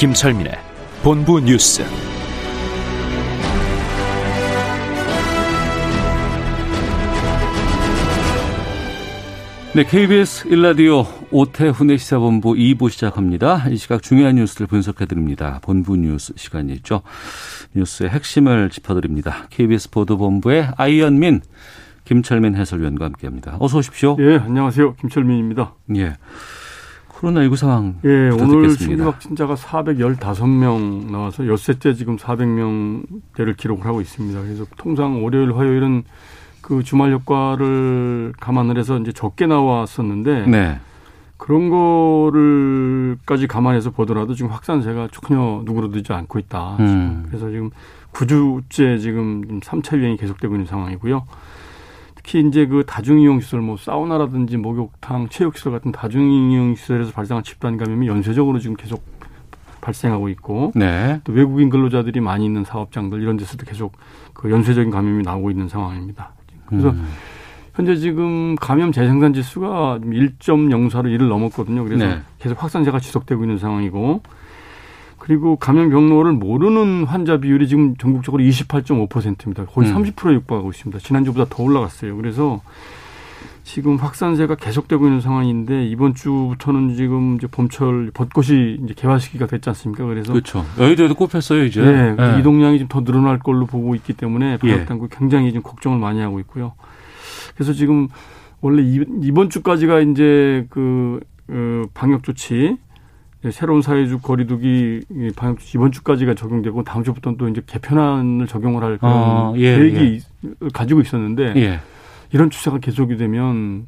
김철민의 본부 뉴스. 네, KBS 일라디오 오태훈의 시사본부 2부 시작합니다. 이 시각 중요한 뉴스를 분석해드립니다. 본부 뉴스 시간이죠. 뉴스의 핵심을 짚어드립니다. KBS 보도본부의 아이언민, 김철민 해설위원과 함께합니다. 어서 오십시오. 예, 안녕하세요. 김철민입니다. 예. 코로나19 상황. 예, 오늘 듣겠습니다. 신규 확진자가 415명 나와서 엿새째 지금 400명대를 기록을 하고 있습니다. 그래서 통상 월요일, 화요일은 그 주말 효과를 감안을 해서 이제 적게 나왔었는데 네. 그런 거를까지 감안해서 보더라도 지금 확산세가 전혀 누그러들지 않고 있다. 음. 그래서 지금 9주째 지금 3차 유행이 계속되고 있는 상황이고요. 특히 이제 그 다중이용 시설, 뭐 사우나라든지 목욕탕, 체육시설 같은 다중이용 시설에서 발생한 집단 감염이 연쇄적으로 지금 계속 발생하고 있고 네. 또 외국인 근로자들이 많이 있는 사업장들 이런 데서도 계속 그 연쇄적인 감염이 나오고 있는 상황입니다. 그래서 음. 현재 지금 감염 재생산 지수가 1.04로 1을 넘었거든요. 그래서 네. 계속 확산세가 지속되고 있는 상황이고 그리고 감염 경로를 모르는 환자 비율이 지금 전국적으로 28.5%입니다. 거의 음. 30%에 육박하고 있습니다. 지난주보다 더 올라갔어요. 그래서 지금 확산세가 계속되고 있는 상황인데 이번 주부터는 지금 이제 봄철 벚꽃이 이제 개화 시기가 됐지 않습니까? 그래서 그렇죠. 여의도에도 꼽혔어요, 이제. 네, 예. 이동량이 좀 더 늘어날 걸로 보고 있기 때문에 예. 방역 당국 굉장히 지금 걱정을 많이 하고 있고요. 그래서 지금 원래 이- 이번 주까지가 이제 그 어, 방역 조치 새로운 사회적 거리두기 이 방역 이번 주까지가 적용되고 다음 주부터는 또 이제 개편안을 적용을 할 그런 어, 예, 계획이 있- 가지고 있었는데 예. 이런 추세가 계속이 되면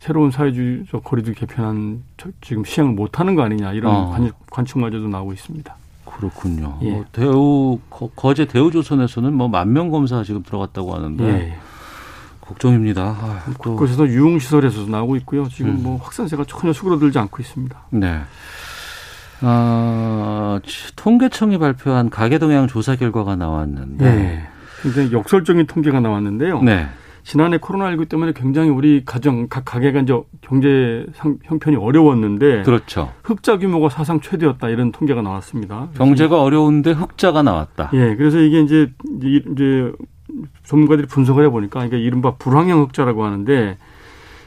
새로운 사회주의적 거리두기 개편안 저- 지금 시행을 못하는 거 아니냐 이런 어. 관, 관측마저도 나오고 있습니다. 그렇군요. 예. 뭐 대우 거, 제 대우조선에서는 뭐 만 명 검사 지금 들어갔다고 하는데 예. 걱정입니다. 아, 또 그것에서 유흥시설에서도 나오고 있고요. 지금 음. 뭐 확산세가 전혀 수그러들지 않고 있습니다. 네. 아, 치- 통계청이 발표한 가계 동향 조사 결과가 나왔는데. 네. 굉장히 역설적인 통계가 나왔는데요. 네. 지난해 코로나19 때문에 굉장히 우리 가정, 각 가게가 이제 경제 상- 형편이 어려웠는데 그렇죠. 흑자 규모가 사상 최대였다 이런 통계가 나왔습니다. 경제가 어려운데 흑자가 나왔다. 예, 그래서 이게 이제 이- 이제 전문가들이 분석을 해 보니까 이게 이른바 불황형 흑자라고 하는데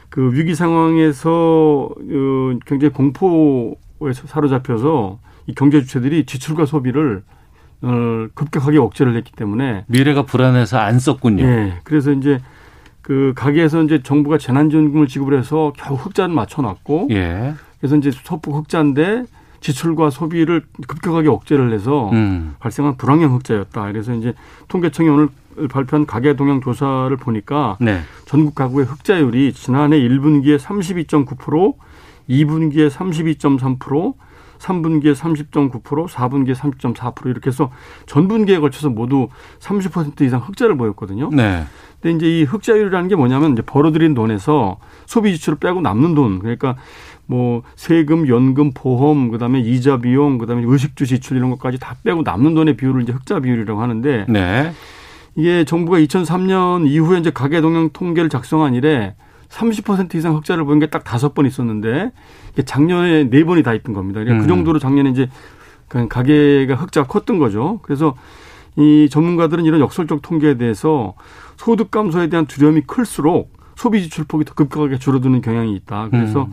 그 위기 상황에서 어, 굉장히 공포에 사로잡혀서 이 경제 주체들이 지출과 소비를 어, 급격하게 억제를 했기 때문에 미래가 불안해서 안 썼군요. 예, 그래서 이제 그 가게에서 이제 정부가 재난지원금을 지급을 해서 겨우 흑자를 맞춰놨고 예. 그래서 이제 소폭 흑자인데 지출과 소비를 급격하게 억제를 해서 음. 발생한 불황형 흑자였다. 그래서 이제 통계청이 오늘 발표한 가계 동향 조사를 보니까 네. 전국 가구의 흑자율이 지난해 1분기에 32.9%, 2분기에 32.3%, 3분기에 30.9%, 4분기에 30.4% 이렇게 해서 전 분기에 걸쳐서 모두 30% 이상 흑자를 보였거든요. 네. 근데 이제 이 흑자율이라는 게 뭐냐면 이제 벌어들인 돈에서 소비 지출을 빼고 남는 돈. 그러니까 뭐 세금, 연금, 보험, 그다음에 이자 비용, 그다음에 의식주 지출 이런 것까지 다 빼고 남는 돈의 비율을 이제 흑자 비율이라고 하는데 네. 이게 정부가 2003년 이후에 이제 가계 동향 통계를 작성한 이래 30% 이상 흑자를 보인 게 딱 다섯 번 있었는데 작년에 네 번이 다 있던 겁니다. 그러니까 음. 그 정도로 작년에 이제 그냥 가계가 흑자가 컸던 거죠. 그래서 이 전문가들은 이런 역설적 통계에 대해서 소득 감소에 대한 두려움이 클수록 소비 지출 폭이 더 급격하게 줄어드는 경향이 있다. 그래서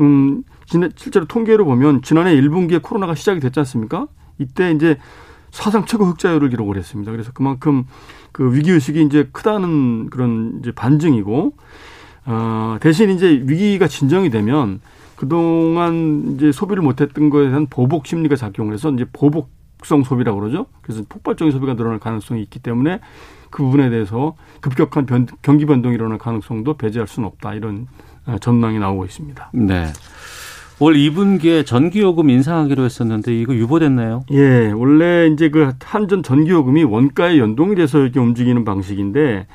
음, 지난- 실제로 통계로 보면 지난해 1분기에 코로나가 시작이 됐지 않습니까? 이때 이제 사상 최고 흑자율을 기록을 했습니다. 그래서 그만큼 그 위기 의식이 이제 크다는 그런 이제 반증이고 어, 대신 이제 위기가 진정이 되면 그동안 이제 소비를 못했던 거에 대한 보복 심리가 작용을 해서 이제 보복성 소비라고 그러죠. 그래서 폭발적인 소비가 늘어날 가능성이 있기 때문에 그 부분에 대해서 급격한 변, 경기 변동이 일어날 가능성도 배제할 수는 없다. 이런 전망이 나오고 있습니다. 네. 올 2분기에 전기요금 인상하기로 했었는데 이거 유보됐나요? 예, 원래 이제 그 한전 전기요금이 원가에 연동이 돼서 이렇게 움직이는 방식인데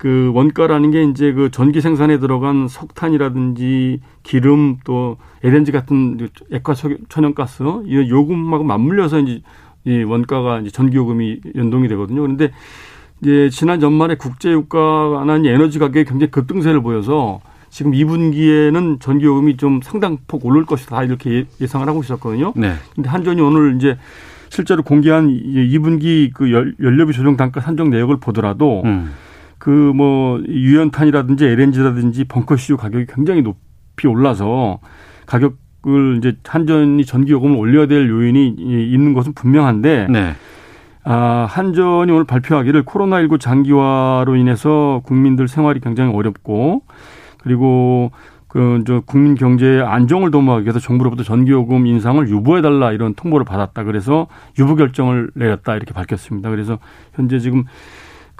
그 원가라는 게 이제 그 전기 생산에 들어간 석탄이라든지 기름 또 LNG 같은 액화 천연가스 이 요금하고 맞물려서 이제 이 원가가 이제 전기 요금이 연동이 되거든요. 그런데 이제 지난 연말에 국제 유가나 에너지 가격이 굉장히 급등세를 보여서 지금 2분기에는 전기 요금이 좀 상당폭 오를 것이다 이렇게 예상을 하고 있었거든요. 네. 근데 한전이 오늘 이제 실제로 공개한 2분기 그 연료비 조정 단가 산정 내역을 보더라도 음. 그 뭐 유연탄이라든지 LNG라든지 벙커 시유 가격이 굉장히 높이 올라서 가격을 이제 한전이 전기 요금을 올려야 될 요인이 있는 것은 분명한데 네. 아, 한전이 오늘 발표하기를 코로나19 장기화로 인해서 국민들 생활이 굉장히 어렵고 그리고 그, 저, 국민 경제의 안정을 도모하기 위해서 정부로부터 전기요금 인상을 유보해 달라 이런 통보를 받았다. 그래서 유보 결정을 내렸다. 이렇게 밝혔습니다. 그래서 현재 지금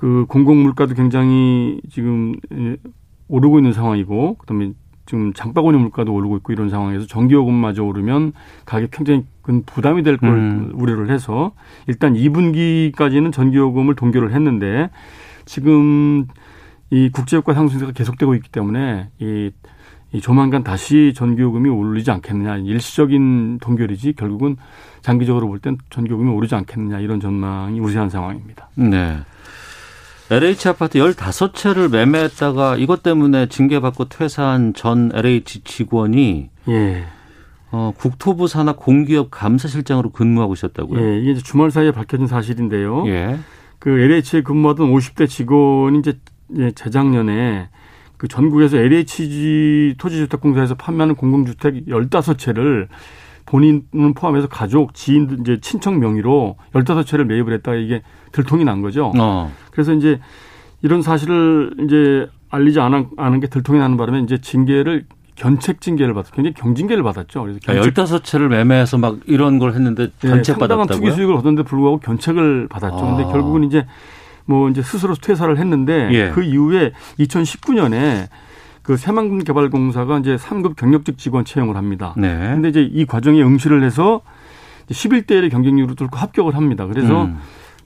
그 공공 물가도 굉장히 지금 예, 오르고 있는 상황이고, 그 다음에 지금 장바구니 물가도 오르고 있고 이런 상황에서 전기요금마저 오르면 가격 굉장히 큰 부담이 될걸 음. 우려를 해서 일단 2분기까지는 전기요금을 동결을 했는데 지금 이 국제유가 상승세가 계속되고 있기 때문에 이, 이 조만간 다시 전기요금이 오르지 않겠느냐 일시적인 동결이지 결국은 장기적으로 볼 땐 전기요금이 오르지 않겠느냐 이런 전망이 우세한 상황입니다. 네. LH 아파트 15채를 매매했다가 이것 때문에 징계받고 퇴사한 전 LH 직원이 예. 어, 국토부 산하 공기업 감사실장으로 근무하고 있었다고요? 예, 이게 주말 사이에 밝혀진 사실인데요. 예. 그 LH에 근무하던 50대 직원이 이제 예, 재작년에 그 전국에서 LHG 토지주택공사에서 판매하는 공공주택 15채를 본인은 포함해서 가족, 지인, 이제 친척 명의로 15채를 매입을 했다가 이게 들통이 난 거죠. 어. 그래서 이제 이런 사실을 이제 알리지 않은, 않은 게 들통이 나는 바람에 이제 징계를 견책 징계를 받았 굉장히 경징계를 받았죠. 그래서 견책. 15채를 매매해서 막 이런 걸 했는데 견책 네, 상당한 받았다고요? 투기 수익을 얻었는데 불구하고 견책을 받았죠. 아. 근데 결국은 이제 뭐 이제 스스로 퇴사를 했는데 예. 그 이후에 2019년에 그 새만금개발공사가 이제 3급 경력직 직원 채용을 합니다. 네. 근데 이제 이 과정에 응시를 해서 11대 1의 경쟁률을 뚫고 합격을 합니다. 그래서 음.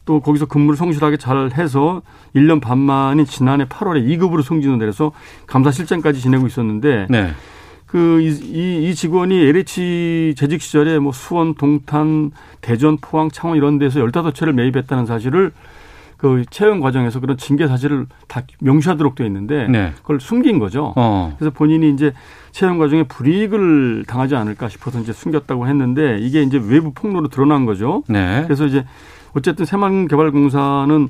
또 거기서 근무를 성실하게 잘 해서 1년 반 만인 지난해 8월에 2급으로 승진을 내려서 감사실장까지 지내고 있었는데 네. 그, 이, 이 직원이 LH 재직 시절에 뭐 수원, 동탄, 대전, 포항, 창원 이런 데서 15채를 매입했다는 사실을 그 채용 과정에서 그런 징계 사실을 다 명시하도록 되어 있는데 네. 그걸 숨긴 거죠. 어. 그래서 본인이 이제 채용 과정에 불이익을 당하지 않을까 싶어서 이제 숨겼다고 했는데 이게 이제 외부 폭로로 드러난 거죠. 네. 그래서 이제 어쨌든 새만개발공사는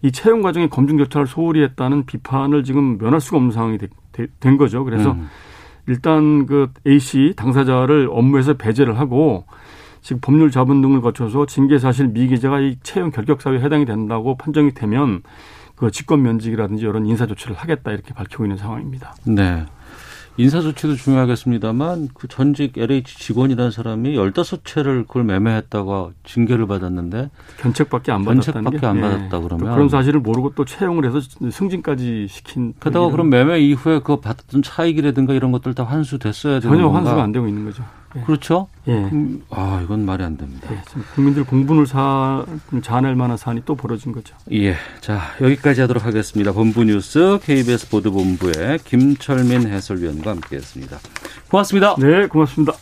이 채용 과정에 검증 절차를 소홀히 했다는 비판을 지금 면할 수가 없는 상황이 되, 되, 된 거죠. 그래서 음. 일단 그 A 씨 당사자를 업무에서 배제를 하고 지금 법률 자본 등을 거쳐서 징계 사실 미기재가 이 채용 결격 사유에 해당이 된다고 판정이 되면 그 직권 면직이라든지 이런 인사 조치를 하겠다 이렇게 밝히고 있는 상황입니다. 네. 인사 조치도 중요하겠습니다만 그 전직 LH 직원이라는 사람이 15채를 그걸 매매했다가 징계를 받았는데 견책밖에 안 받았다는 견책밖에 안 네. 받았다 그러면 그런 사실을 모르고 또 채용을 해서 승진까지 시킨 게다가 그럼 매매 이후에 그 받았던 차익이라든가 이런 것들 다 환수됐어야 되는 전혀 환수가 안 되고 있는 거죠. 예. 그렇죠? 예. 음, 아, 이건 말이 안 됩니다. 예. 국민들 공분을 사, 자낼 만한 사안이 또 벌어진 거죠. 예. 자, 여기까지 하도록 하겠습니다. 본부 뉴스 KBS 보도본부의 김철민 해설위원과 함께 했습니다. 고맙습니다. 네, 고맙습니다.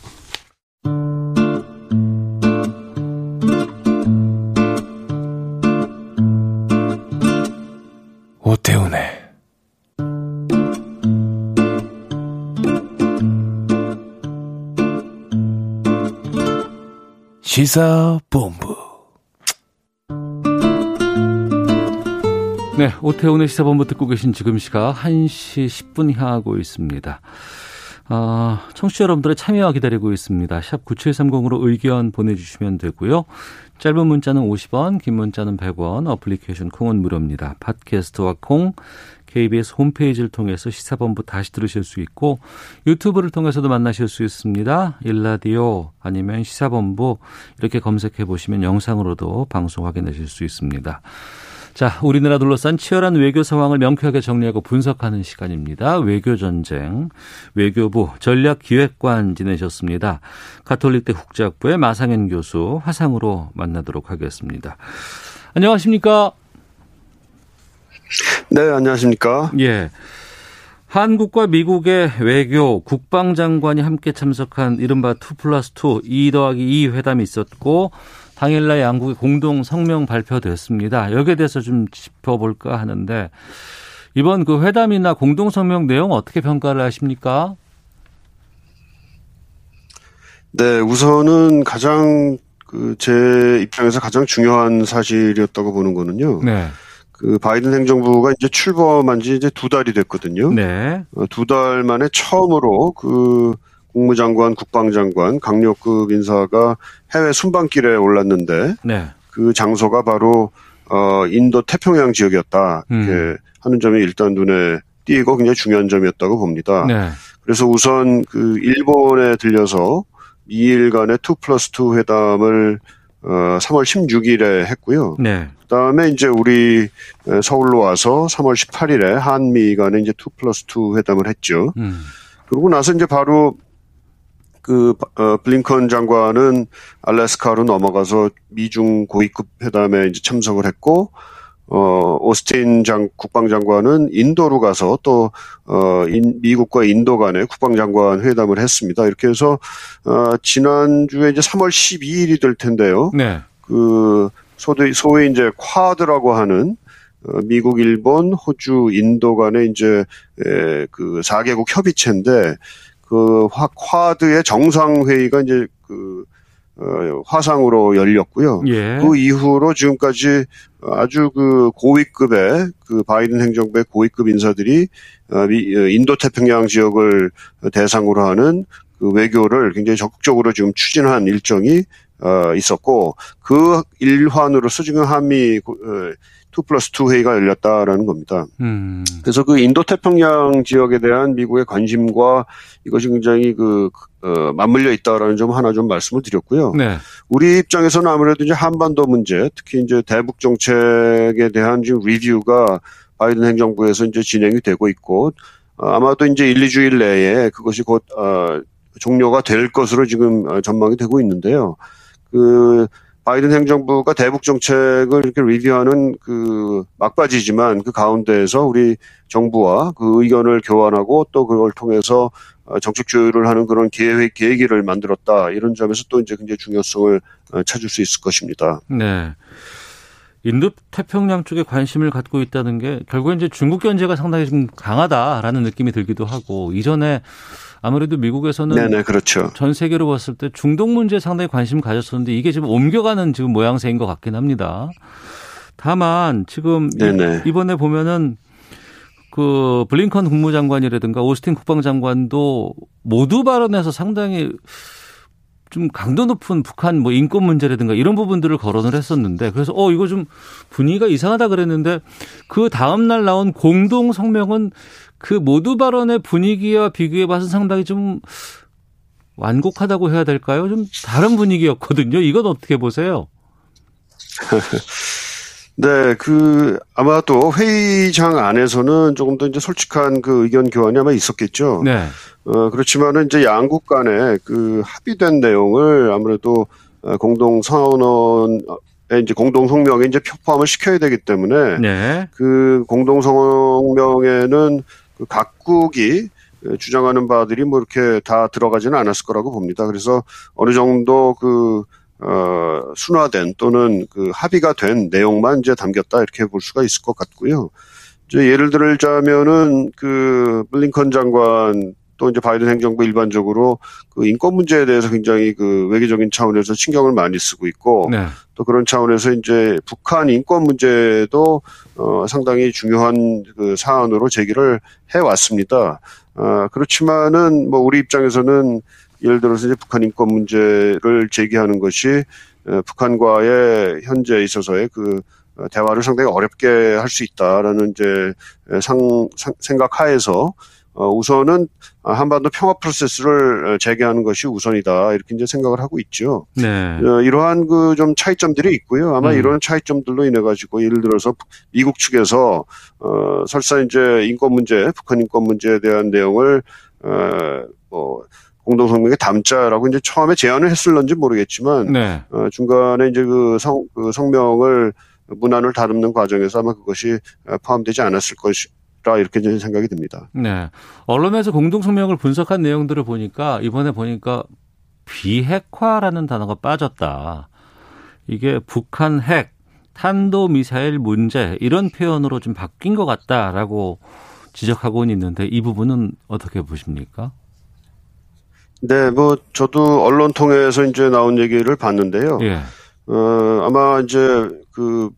시사본부. 네, 오태훈의 시사본부 듣고 계신 지금 시각 1시 10분 향하고 있습니다. 아, 청취자 여러분들의 참여와 기다리고 있습니다. 샵 9730으로 의견 보내주시면 되고요. 짧은 문자는 50원, 긴 문자는 100원, 어플리케이션 콩은 무료입니다. 팟캐스트와 콩, KBS 홈페이지를 통해서 시사본부 다시 들으실 수 있고 유튜브를 통해서도 만나실 수 있습니다. 일라디오 아니면 시사본부 이렇게 검색해 보시면 영상으로도 방송 확인하실 수 있습니다. 자, 우리나라 둘러싼 치열한 외교 상황을 명쾌하게 정리하고 분석하는 시간입니다. 외교 전쟁, 외교부 전략기획관 지내셨습니다. 가톨릭대 국제학부의 마상현 교수 화상으로 만나도록 하겠습니다. 안녕하십니까? 네, 안녕하십니까? 예. 한국과 미국의 외교, 국방장관이 함께 참석한 이른바 2 플러스 2, 2 더하기 2 회담이 있었고, 당일날 양국의 공동 성명 발표됐습니다. 여기에 대해서 좀 짚어볼까 하는데 이번 그 회담이나 공동 성명 내용 어떻게 평가를 하십니까? 네, 우선은 가장 그 제 입장에서 가장 중요한 사실이었다고 보는 거는요. 네. 그 바이든 행정부가 이제 출범한 지 이제 두 달이 됐거든요. 네. 어, 두달 만에 처음으로 그 국무장관, 국방장관, 강력급 인사가 해외 순방길에 올랐는데 네. 그 장소가 바로 어 인도 태평양 지역이었다. 이렇게 음. 하는 점이 일단 눈에 띄고 굉장히 중요한 점이었다고 봅니다. 네. 그래서 우선 그 일본에 들려서 미일 간의 2 플러스 2 회담을 어 3월 16일에 했고요. 네. 그다음에 이제 우리 서울로 와서 3월 18일에 한미 간의 이제 2 플러스 2 회담을 했죠. 음. 그러고 나서 이제 바로 그 어, 블링컨 장관은 알래스카로 넘어가서 미중 고위급 회담에 이제 참석을 했고 어 오스틴 장 국방장관은 인도로 가서 또어 미국과 인도 간의 국방장관 회담을 했습니다. 이렇게 해서 어 지난주에 이제 3월 12일이 될 텐데요. 네. 그 소위 소위 이제 쿼드라고 하는 어, 미국, 일본, 호주, 인도 간의 이제 그 4개국 협의체인데 그 화, 쿼드의 정상회의가 이제 그 어, 화상으로 열렸고요. 예. 그 이후로 지금까지 아주 그 고위급의 그 바이든 행정부의 고위급 인사들이 어, 어, 인도 태평양 지역을 대상으로 하는 그 외교를 굉장히 적극적으로 지금 추진한 일정이 어, 있었고 그 일환으로서 지금 한미 2 플러스 2 회의가 열렸다라는 겁니다. 음. 그래서 그 인도 태평양 지역에 대한 미국의 관심과 이것이 굉장히 그 어, 맞물려 있다라는 점 하나 좀 말씀을 드렸고요. 네. 우리 입장에서는 아무래도 이제 한반도 문제, 특히 이제 대북 정책에 대한 지금 리뷰가 바이든 행정부에서 이제 진행이 되고 있고 어, 아마도 이제 1, 2주일 내에 그것이 곧 어, 종료가 될 것으로 지금 어, 전망이 되고 있는데요. 그 바이든 행정부가 대북 정책을 이렇게 리뷰하는 그 막바지지만 그 가운데에서 우리 정부와 그 의견을 교환하고 또 그걸 통해서 어, 정책 조율을 하는 그런 계획 계기를 만들었다 이런 점에서 또 이제 굉장히 중요성을 어, 찾을 수 있을 것입니다. 네. 인도 태평양 쪽에 관심을 갖고 있다는 게 결국엔 이제 중국 견제가 상당히 좀 강하다라는 느낌이 들기도 하고 이전에 아무래도 미국에서는 네네, 그렇죠. 전 세계로 봤을 때 중동 문제에 상당히 관심 을 가졌었는데 이게 지금 옮겨가는 지금 모양새인 것 같긴 합니다. 다만 지금 네네. 이번에 보면은 그 블링컨 국무장관이라든가 오스틴 국방장관도 모두 발언에서 상당히 좀 강도 높은 북한 뭐 인권 문제라든가 이런 부분들을 거론을 했었는데 그래서 어 이거 좀 분위기가 이상하다 그랬는데 그 다음 날 나온 공동 성명은 그 모두 발언의 분위기와 비교해 봐서 상당히 좀 완곡하다고 해야 될까요? 좀 다른 분위기였거든요. 이건 어떻게 보세요? 네, 그 아마 또 회의장 안에서는 조금 더 이제 솔직한 그 의견 교환이 아마 있었겠죠. 네. 어 그렇지만은 이제 양국 간에 그 합의된 내용을 아무래도 어, 공동 선언 이제 공동 성명에 이제 표포함을 시켜야 되기 때문에 네. 그 공동 성명에는 그 각국이 주장하는 바들이 뭐 이렇게 다 들어가지는 않았을 거라고 봅니다. 그래서 어느 정도 그, 어, 순화된 또는 그 합의가 된 내용만 이제 담겼다 이렇게 볼 수가 있을 것 같고요. 이제 예를 들자면은 그 블링컨 장관 또 이제 바이든 행정부 일반적으로 그 인권 문제에 대해서 굉장히 그 외교적인 차원에서 신경을 많이 쓰고 있고 네. 또 그런 차원에서 이제 북한 인권 문제도 어 상당히 중요한 그 사안으로 제기를 해 왔습니다. 어 그렇지만은 뭐 우리 입장에서는 예를 들어서 이제 북한 인권 문제를 제기하는 것이 북한과의 현재 있어서의 그 대화를 상당히 어렵게 할 수 있다라는 이제 상, 상 생각 하에서 어, 우선은 한반도 평화 프로세스를 재개하는 것이 우선이다 이렇게 이제 생각을 하고 있죠. 네. 어, 이러한 그 좀 차이점들이 있고요. 아마 음. 이런 차이점들로 인해 가지고 예를 들어서 미국 측에서 어 설사 이제 인권 문제, 북한 인권 문제에 대한 내용을 어뭐 공동성명에 담자라고 이제 처음에 제안을 했을런지 모르겠지만 네. 어, 중간에 이제 그, 성, 그 성명을 문안을 다듬는 과정에서 아마 그것이 포함되지 않았을 것이 라 이렇게 저는 생각이 듭니다. 네. 언론에서 공동 성명을 분석한 내용들을 보니까 이번에 보니까 비핵화라는 단어가 빠졌다. 이게 북한 핵, 탄도 미사일 문제 이런 표현으로 좀 바뀐 것 같다라고 지적하고는 있는데 이 부분은 어떻게 보십니까? 네, 뭐 저도 언론 통해서 이제 나온 얘기를 봤는데요. 예. 어, 아마 이제 그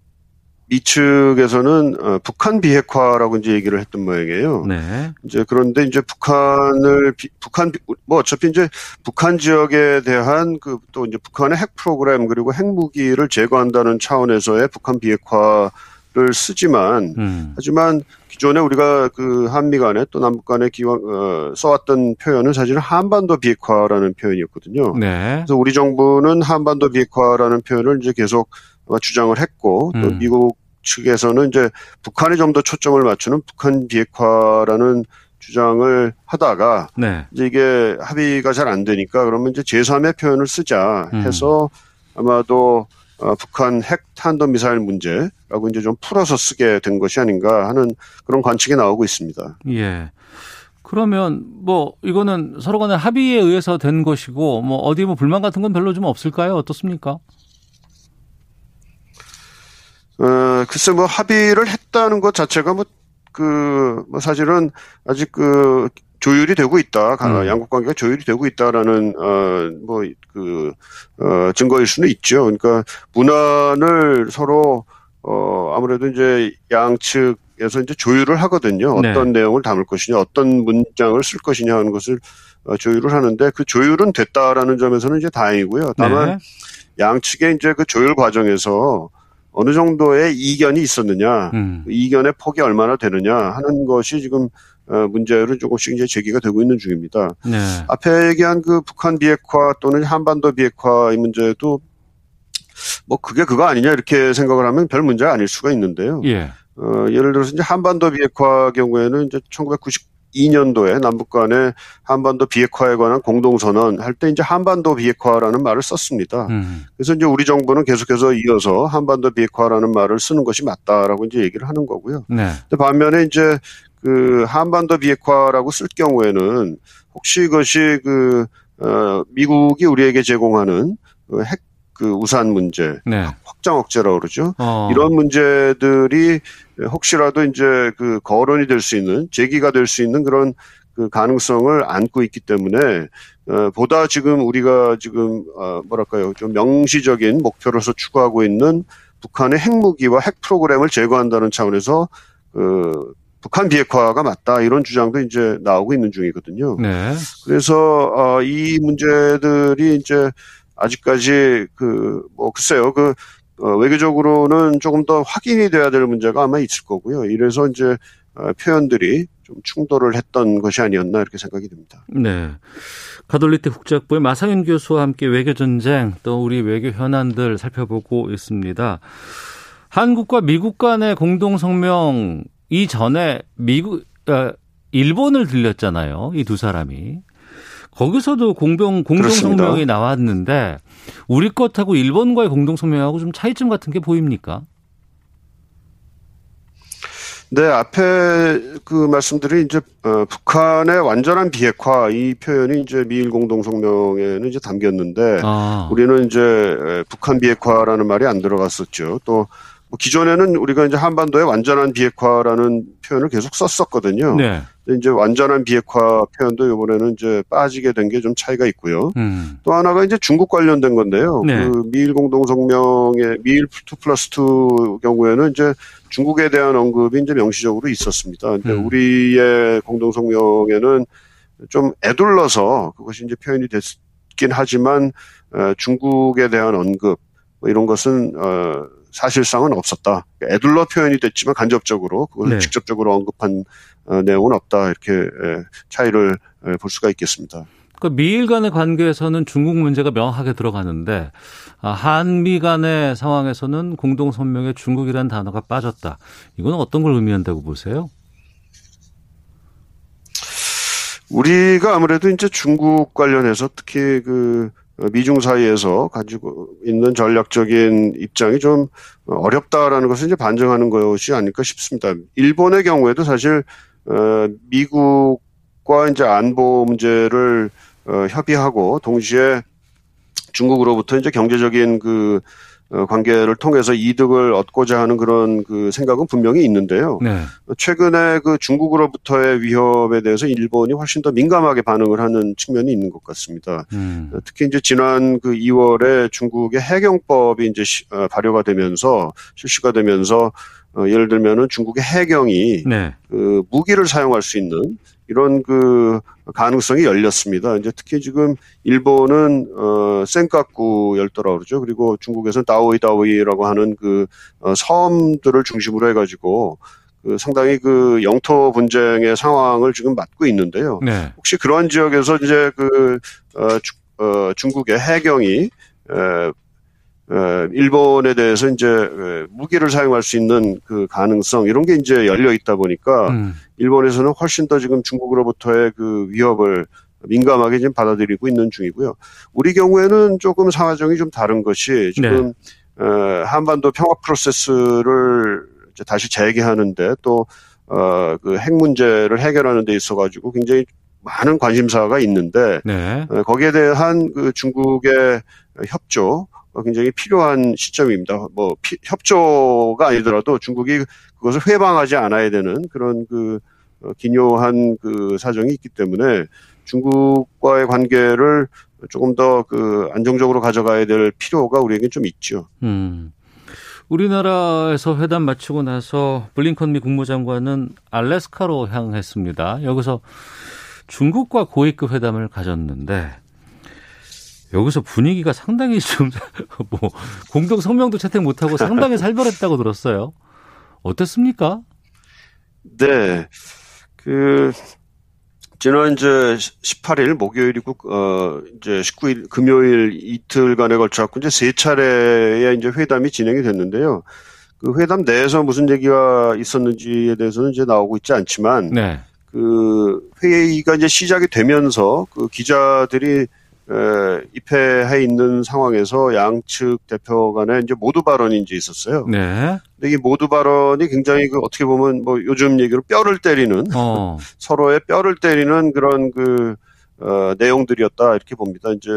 이 측에서는 어, 북한 비핵화라고 이제 얘기를 했던 모양이에요. 네. 이제 그런데 이제 북한을 비, 북한 뭐 어차피 이제 북한 지역에 대한 그 또 이제 북한의 핵 프로그램 그리고 핵무기를 제거한다는 차원에서의 북한 비핵화를 쓰지만 음. 하지만 기존에 우리가 그 한미 간에 또 남북 간에 기왕 어, 써왔던 표현은 사실은 한반도 비핵화라는 표현이었거든요. 네. 그래서 우리 정부는 한반도 비핵화라는 표현을 이제 계속 주장을 했고 또 음. 미국 측에서는 이제 북한에 좀 더 초점을 맞추는 북한 비핵화라는 주장을 하다가 네. 이제 이게 합의가 잘 안 되니까 그러면 이제 제3의 표현을 쓰자 음. 해서 음. 아마도 어, 북한 핵 탄도 미사일 문제라고 이제 좀 풀어서 쓰게 된 것이 아닌가 하는 그런 관측이 나오고 있습니다. 예. 그러면 뭐 이거는 서로 간의 합의에 의해서 된 것이고 뭐 어디 뭐 불만 같은 건 별로 좀 없을까요? 어떻습니까? 어, 글쎄 뭐 합의를 했다는 것 자체가 뭐, 그, 뭐 사실은 아직 그 조율이 되고 있다. 음. 양국 관계가 조율이 되고 있다라는, 어, 뭐, 그, 어, 증거일 수는 있죠. 그러니까 문안을 서로, 어, 아무래도 이제 양측 에서 이제 조율을 하거든요. 네. 어떤 네. 내용을 담을 것이냐, 어떤 문장을 쓸 것이냐 하는 것을 어, 조율을 하는데 그 조율은 됐다라는 점에서는 이제 다행이고요. 다만 네. 양측의 이제 그 조율 과정에서 어느 정도의 이견이 있었느냐, 음. 그 이견의 폭이 얼마나 되느냐 하는 것이 지금 어, 문제로 조금씩 이제 제기가 되고 있는 중입니다. 네. 앞에 얘기한 그 북한 비핵화 또는 한반도 비핵화 이 문제도 뭐 그게 그거 아니냐 이렇게 생각을 하면 별 문제가 아닐 수가 있는데요. 예. 어, 예를 들어서 이제 한반도 비핵화 경우에는 이제 1990 2002년도에 남북 간의 한반도 비핵화에 관한 공동선언 할 때 이제 한반도 비핵화라는 말을 썼습니다. 음. 그래서 이제 우리 정부는 계속해서 이어서 한반도 비핵화라는 말을 쓰는 것이 맞다라고 이제 얘기를 하는 거고요. 네. 근데 반면에 이제 그 한반도 비핵화라고 쓸 경우에는 혹시 그것이 그, 어, 미국이 우리에게 제공하는 그핵 그 우산 문제, 네. 확장 억제라고 그러죠. 어. 이런 문제들이 혹시라도 이제 그 거론이 될 수 있는 제기가 될 수 있는 그런 그 가능성을 안고 있기 때문에 어, 보다 지금 우리가 지금 어, 뭐랄까요 좀 명시적인 목표로서 추구하고 있는 북한의 핵무기와 핵 프로그램을 제거한다는 차원에서 그 북한 비핵화가 맞다 이런 주장도 이제 나오고 있는 중이거든요. 네. 그래서 어, 이 문제들이 이제 아직까지 그 뭐 글쎄요 그 어, 외교적으로는 조금 더 확인이 돼야 될 문제가 아마 있을 거고요. 이래서 이제 어, 표현들이 좀 충돌을 했던 것이 아니었나 이렇게 생각이 듭니다. 네. 가톨릭대 국제학부의 마상윤 교수와 함께 외교 전쟁 또 우리 외교 현안들 살펴보고 있습니다. 한국과 미국 간의 공동 성명 이전에 미국 어, 일본을 들렸잖아요. 이 두 사람이. 거기서도 공병 공동 성명이 나왔는데 우리 것하고 일본과의 공동 성명하고 좀 차이점 같은 게 보입니까? 네, 앞에 그 말씀들이 이제 어, 북한의 완전한 비핵화 이 표현이 이제 미일 공동 성명에는 이제 담겼는데 아. 우리는 이제 북한 비핵화라는 말이 안 들어갔었죠. 또뭐 기존에는 우리가 이제 한반도의 완전한 비핵화라는 표현을 계속 썼었거든요. 네. 이제 완전한 비핵화 표현도 이번에는 이제 빠지게 된 게 좀 차이가 있고요. 음. 또 하나가 이제 중국 관련된 건데요. 네. 그 미일 공동성명의 미일 2 플러스 2 경우에는 이제 중국에 대한 언급이 이제 명시적으로 있었습니다. 근데 음. 우리의 공동성명에는 좀 애둘러서 그것이 이제 표현이 됐긴 하지만 어, 중국에 대한 언급 뭐 이런 것은 어 사실상은 없었다. 애둘러 표현이 됐지만 간접적으로 그걸 네. 직접적으로 언급한 어, 내용은 없다. 이렇게 예, 차이를 예, 볼 수가 있겠습니다. 그 미일 간의 관계에서는 중국 문제가 명확하게 들어가는데 아, 한미 간의 상황에서는 공동 선명에 중국이라는 단어가 빠졌다. 이건 어떤 걸 의미한다고 보세요? 우리가 아무래도 이제 중국 관련해서 특히 그 미중 사이에서 가지고 있는 전략적인 입장이 좀 어렵다라는 것을 이제 반증하는 것이 아닐까 싶습니다. 일본의 경우에도 사실 어 미국과 이제 안보 문제를 어, 협의하고 동시에 중국으로부터 이제 경제적인 그 어, 관계를 통해서 이득을 얻고자 하는 그런 그 생각은 분명히 있는데요. 네. 최근에 그 중국으로부터의 위협에 대해서 일본이 훨씬 더 민감하게 반응을 하는 측면이 있는 것 같습니다. 음. 특히 이제 지난 그 2월에 중국의 해경법이 이제 어, 발효가 되면서 실시가 되면서 어, 예를 들면은 중국의 해경이 네. 그 무기를 사용할 수 있는 이런 그 가능성이 열렸습니다. 이제 특히 지금 일본은 어 센카쿠 열도라 그러죠. 그리고 중국에서는 다오이 다오이라고 하는 그 어, 섬들을 중심으로 해가지고 그 상당히 그 영토 분쟁의 상황을 지금 맞고 있는데요. 네. 혹시 그런 지역에서 이제 그 어, 주, 어 중국의 해경이 에, 일본에 대해서 이제 무기를 사용할 수 있는 그 가능성 이런 게 이제 열려 있다 보니까 음. 일본에서는 훨씬 더 지금 중국으로부터의 그 위협을 민감하게 지금 받아들이고 있는 중이고요. 우리 경우에는 조금 상황이 좀 다른 것이 지금 네. 한반도 평화 프로세스를 이제 다시 재개하는데 또 어, 그 핵 문제를 해결하는 데 있어 가지고 굉장히 많은 관심사가 있는데 네. 거기에 대한 그 중국의 협조 어, 굉장히 필요한 시점입니다. 뭐 피, 협조가 아니더라도 중국이 그것을 회방하지 않아야 되는 그런 그 어, 기묘한 그 사정이 있기 때문에 중국과의 관계를 조금 더 그 안정적으로 가져가야 될 필요가 우리에게 좀 있죠. 음. 우리나라에서 회담 마치고 나서 블링컨 미 국무장관은 알래스카로 향했습니다. 여기서 중국과 고위급 회담을 가졌는데 여기서 분위기가 상당히 좀 뭐 공동 성명도 채택 못하고 상당히 살벌했다고 들었어요. 어땠습니까? 네, 그 지난 이제 18일 목요일이고 어 이제 19일 금요일 이틀간에 걸쳐 갖고 이제 세 차례의 이제 회담이 진행이 됐는데요. 그 회담 내에서 무슨 얘기가 있었는지에 대해서는 이제 나오고 있지 않지만 네. 그 회의가 이제 시작이 되면서 그 기자들이 입회해 있는 상황에서 양측 대표 간에 이제 모두 발언이 이제 있었어요. 네. 근데 이 모두 발언이 굉장히 그 어떻게 보면 뭐 요즘 얘기로 뼈를 때리는 어. 서로의 뼈를 때리는 그런 그 어, 내용들이었다 이렇게 봅니다. 이제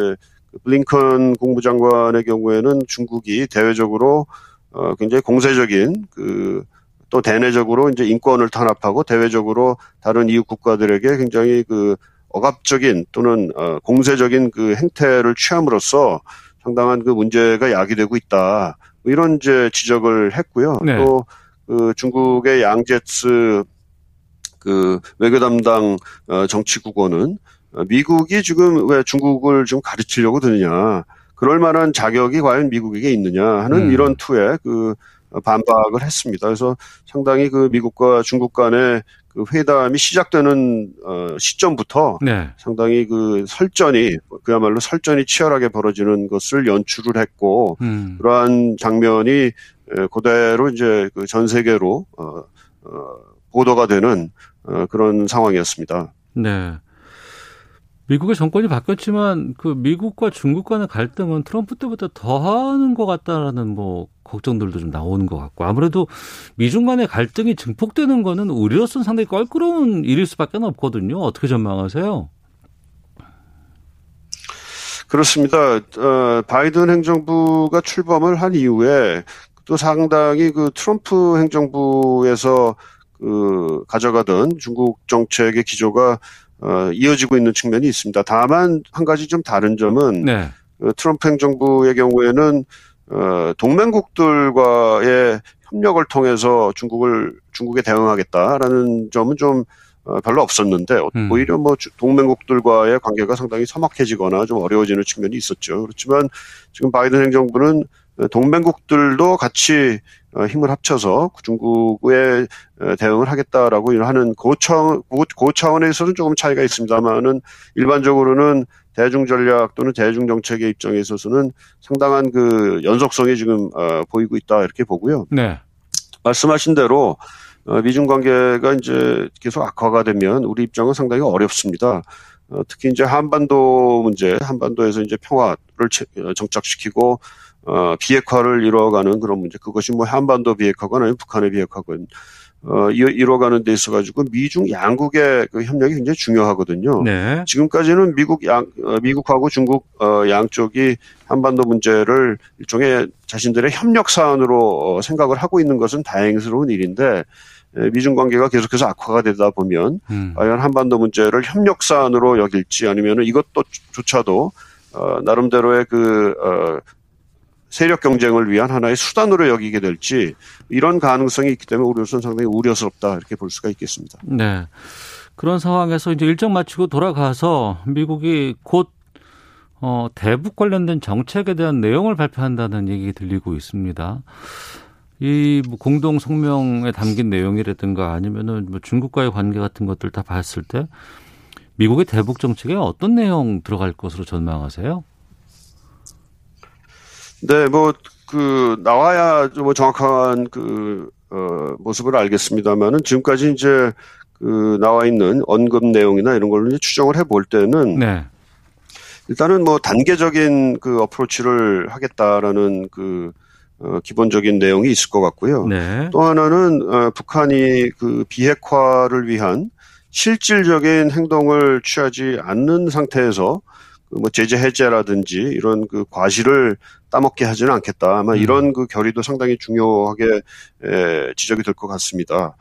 그 블링컨 국무장관의 경우에는 중국이 대외적으로 어, 굉장히 공세적인 그 또 대내적으로 이제 인권을 탄압하고 대외적으로 다른 이웃 국가들에게 굉장히 그 억압적인 또는 어, 공세적인 그 행태를 취함으로써 상당한 그 문제가 야기되고 있다. 뭐 이런 이제 지적을 했고요. 네. 또 그 중국의 양제츠 그 외교 담당 어, 정치국원은 어, 미국이 지금 왜 중국을 좀 가르치려고 드느냐. 그럴 만한 자격이 과연 미국에게 있느냐 하는 음. 이런 투에 그 반박을 했습니다. 그래서 상당히 그 미국과 중국 간의 그 회담이 시작되는 어, 시점부터 네. 상당히 그 설전이 그야말로 설전이 치열하게 벌어지는 것을 연출을 했고 음. 그러한 장면이 그대로 이제 그 전 세계로 어, 어, 보도가 되는 어, 그런 상황이었습니다. 네. 미국의 정권이 바뀌었지만 그 미국과 중국 간의 갈등은 트럼프 때보다 더하는 것 같다라는 뭐 걱정들도 좀 나오는 것 같고 아무래도 미중 간의 갈등이 증폭되는 거는 우리로서는 상당히 껄끄러운 일일 수밖에 없거든요. 어떻게 전망하세요? 그렇습니다. 어, 바이든 행정부가 출범을 한 이후에 또 상당히 그 트럼프 행정부에서 그 가져가던 중국 정책의 기조가 어, 이어지고 있는 측면이 있습니다. 다만 한 가지 좀 다른 점은 네. 그 트럼프 행정부의 경우에는 어, 동맹국들과의 협력을 통해서 중국을 중국에 대응하겠다라는 점은 좀 어, 별로 없었는데 음. 오히려 뭐 동맹국들과의 관계가 상당히 서먹해지거나 좀 어려워지는 측면이 있었죠. 그렇지만 지금 바이든 행정부는 동맹국들도 같이 어, 힘을 합쳐서 중국에 어, 대응을 하겠다라고 하는 고차, 고 차원에서는 조금 차이가 있습니다만은 일반적으로는 대중 전략 또는 대중 정책의 입장에 있어서는 상당한 그 연속성이 지금 어, 보이고 있다 이렇게 보고요. 네. 말씀하신 대로 미중 관계가 이제 계속 악화가 되면 우리 입장은 상당히 어렵습니다. 특히 이제 한반도 문제, 한반도에서 이제 평화를 정착시키고 어, 비핵화를 이뤄가는 그런 문제. 그것이 뭐 한반도 비핵화건 아니면 북한의 비핵화건. 어, 이뤄가는 데 있어가지고 미중 양국의 그 협력이 굉장히 중요하거든요. 네. 지금까지는 미국 양, 어, 미국하고 중국, 어, 양쪽이 한반도 문제를 일종의 자신들의 협력 사안으로 어, 생각을 하고 있는 것은 다행스러운 일인데, 미중 관계가 계속해서 악화가 되다 보면, 음. 과연 한반도 문제를 협력 사안으로 여길지 아니면 이것도 조차도, 어, 나름대로의 그, 어, 세력 경쟁을 위한 하나의 수단으로 여기게 될지 이런 가능성이 있기 때문에 우리로서는 상당히 우려스럽다 이렇게 볼 수가 있겠습니다. 네. 그런 상황에서 이제 일정 마치고 돌아가서 미국이 곧 어, 대북 관련된 정책에 대한 내용을 발표한다는 얘기 들리고 있습니다. 이 뭐 공동 성명에 담긴 내용이라든가 아니면은 뭐 중국과의 관계 같은 것들 다 봤을 때 미국의 대북 정책에 어떤 내용 들어갈 것으로 전망하세요? 네, 뭐, 그, 나와야 좀 정확한 그, 어, 모습을 알겠습니다만은 지금까지 이제 그 나와 있는 언급 내용이나 이런 걸로 이제 추정을 해볼 때는 네. 일단은 뭐 단계적인 그 어프로치를 하겠다라는 그 어, 기본적인 내용이 있을 것 같고요. 네. 또 하나는 어, 북한이 그 비핵화를 위한 실질적인 행동을 취하지 않는 상태에서 그 뭐 제재 해제라든지 이런 그 과실을 따먹게 하지는 않겠다. 아마 음. 이런 그 결의도 상당히 중요하게 에, 지적이 될 것 같습니다.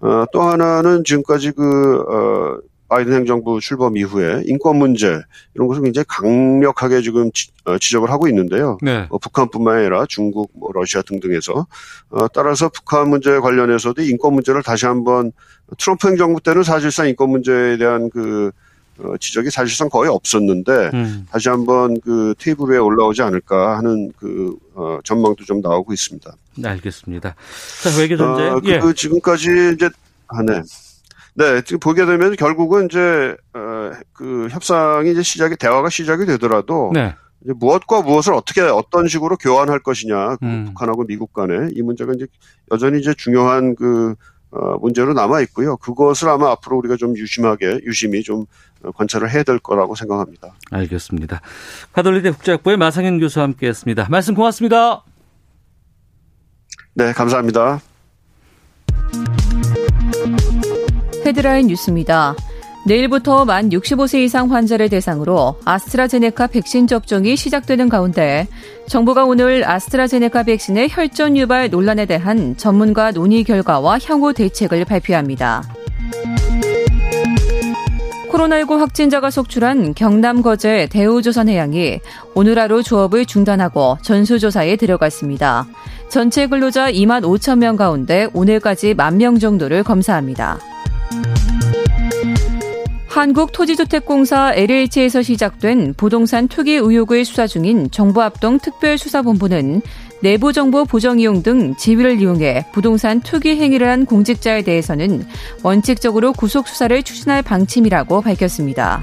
어, 또 하나는 지금까지 그 어, 바이든 행정부 출범 이후에 인권 문제 이런 것을 굉장히 강력하게 지금 지, 어, 적을 하고 있는데요. 네. 어, 북한뿐만 아니라 중국, 뭐 러시아 등등에서 어, 따라서 북한 문제 관련해서도 인권 문제를 다시 한번 트럼프 행정부 때는 사실상 인권 문제에 대한 그 어, 지적이 사실상 거의 없었는데 음. 다시 한번 그 테이블 위에 올라오지 않을까 하는 그 어, 전망도 좀 나오고 있습니다. 네, 알겠습니다. 자, 외교 전제. 어, 그, 예. 그 지금까지 이제 아, 네. 네, 지금 보게 되면 결국은 이제 어, 그 협상이 이제 시작이 대화가 시작이 되더라도 네. 이제 무엇과 무엇을 어떻게 어떤 식으로 교환할 것이냐 그 음. 북한하고 미국 간에 이 문제가 이제 여전히 이제 중요한 그 어, 문제로 남아 있고요. 그것을 아마 앞으로 우리가 좀 유심하게 유심히 좀 관찰을 해야 될 거라고 생각합니다. 알겠습니다. 카톨리대 국제학부의 마상현 교수와 함께했습니다. 말씀 고맙습니다. 네, 감사합니다. 헤드라인 뉴스입니다. 내일부터 만 65세 이상 환자를 대상으로 아스트라제네카 백신 접종이 시작되는 가운데 정부가 오늘 아스트라제네카 백신의 혈전 유발 논란에 대한 전문가 논의 결과와 향후 대책을 발표합니다. 코로나19 확진자가 속출한 경남 거제 대우조선해양이 오늘 하루 조업을 중단하고 전수조사에 들어갔습니다. 전체 근로자 2만 5천 명 가운데 오늘까지 만명 정도를 검사합니다. 한국토지주택공사 LH에서 시작된 부동산 투기 의혹을 수사 중인 정부합동 특별수사본부는 내부 정보 보정 이용 등 지위를 이용해 부동산 투기 행위를 한 공직자에 대해서는 원칙적으로 구속 수사를 추진할 방침이라고 밝혔습니다.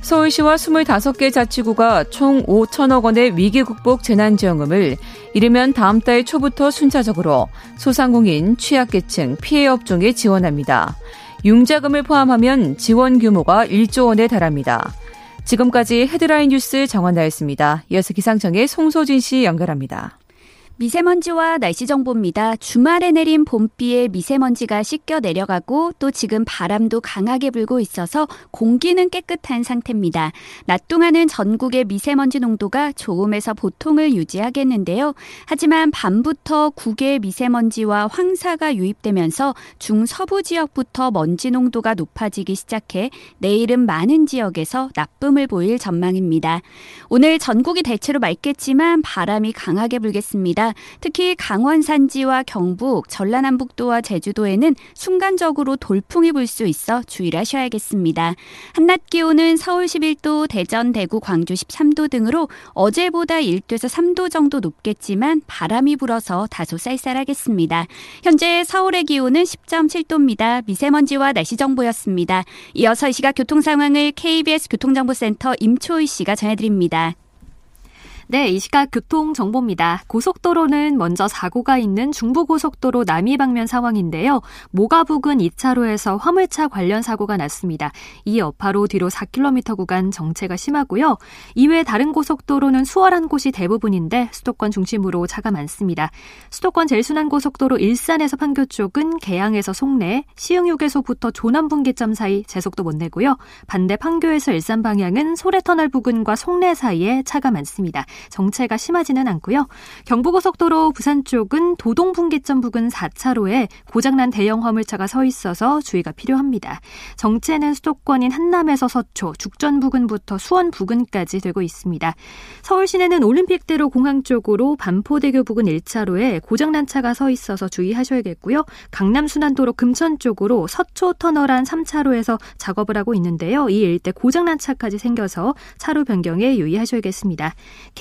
서울시와 25개 자치구가 총 5천억 원의 위기 극복 재난지원금을 이르면 다음 달 초부터 순차적으로 소상공인, 취약계층, 피해 업종에 지원합니다. 융자금을 포함하면 지원 규모가 1조 원에 달합니다. 지금까지 헤드라인 뉴스 정원 나였습니다. 이어서 기상청의 송소진 씨 연결합니다. 미세먼지와 날씨 정보입니다. 주말에 내린 봄비에 미세먼지가 씻겨 내려가고 또 지금 바람도 강하게 불고 있어서 공기는 깨끗한 상태입니다. 낮 동안은 전국의 미세먼지 농도가 좋음에서 보통을 유지하겠는데요. 하지만 밤부터 국외 미세먼지와 황사가 유입되면서 중서부 지역부터 먼지 농도가 높아지기 시작해 내일은 많은 지역에서 나쁨을 보일 전망입니다. 오늘 전국이 대체로 맑겠지만 바람이 강하게 불겠습니다. 특히 강원 산지와 경북, 전라남북도와 제주도에는 순간적으로 돌풍이 불 수 있어 주의를 하셔야겠습니다. 한낮 기온은 서울 11도, 대전, 대구, 광주 13도 등으로 어제보다 1도에서 3도 정도 높겠지만 바람이 불어서 다소 쌀쌀하겠습니다. 현재 서울의 기온은 10.7도입니다. 미세먼지와 날씨 정보였습니다. 이어서 이 시각 교통 상황을 KBS 교통정보센터 임초희 씨가 전해드립니다. 네, 이 시각 교통 정보입니다. 고속도로는 먼저 사고가 있는 중부고속도로 남이 방면 상황인데요. 모가 부근 2차로에서 화물차 관련 사고가 났습니다. 이 여파로 뒤로 4km 구간 정체가 심하고요. 이외 다른 고속도로는 수월한 곳이 대부분인데 수도권 중심으로 차가 많습니다. 수도권 제일 순환 고속도로 일산에서 판교 쪽은 개양에서 송내, 시흥휴게소부터 조남분기점 사이 제속도 못 내고요. 반대 판교에서 일산 방향은 소래터널 부근과 송내 사이에 차가 많습니다. 정체가 심하지는 않고요. 경부고속도로 부산 쪽은 도동 분기점 부근 4차로에 고장난 대형 화물차가 서 있어서 주의가 필요합니다. 정체는 수도권인 한남에서 서초, 죽전 부근부터 수원 부근까지 되고 있습니다. 서울 시내는 올림픽대로 공항 쪽으로 반포대교 부근 1차로에 고장난 차가 서 있어서 주의하셔야겠고요. 강남 순환도로 금천 쪽으로 서초 터널 안 3차로에서 작업을 하고 있는데요. 이 일대 고장난 차까지 생겨서 차로 변경에 유의하셔야겠습니다.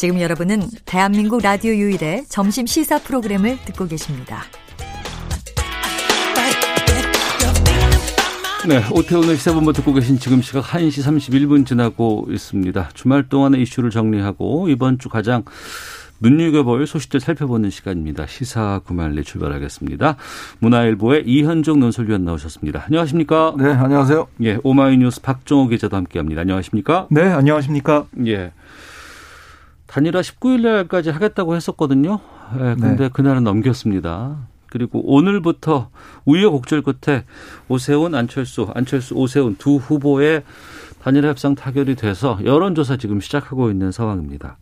지금 여러분은 대한민국 라디오 유일의 점심 시사 프로그램을 듣고 계십니다. 네, 오태훈의 시사본부 듣고 계신 지금 시각 1시 31분 지나고 있습니다. 주말 동안의 이슈를 정리하고 이번 주 가장 눈여겨볼 소식들 살펴보는 시간입니다. 시사 구말리 출발하겠습니다. 문화일보의 이현종 논설위원 나오셨습니다. 안녕하십니까? 네, 안녕하세요. 예, 오마이뉴스 박종호 기자도 함께합니다. 안녕하십니까? 네, 안녕하십니까? 예. 단일화 19일 날까지 하겠다고 했었거든요. 네, 근데 네. 그날은 넘겼습니다. 그리고 오늘부터 우여곡절 끝에 오세훈, 안철수, 안철수, 오세훈 두 후보의 단일화 협상 타결이 돼서 여론조사 지금 시작하고 있는 상황입니다.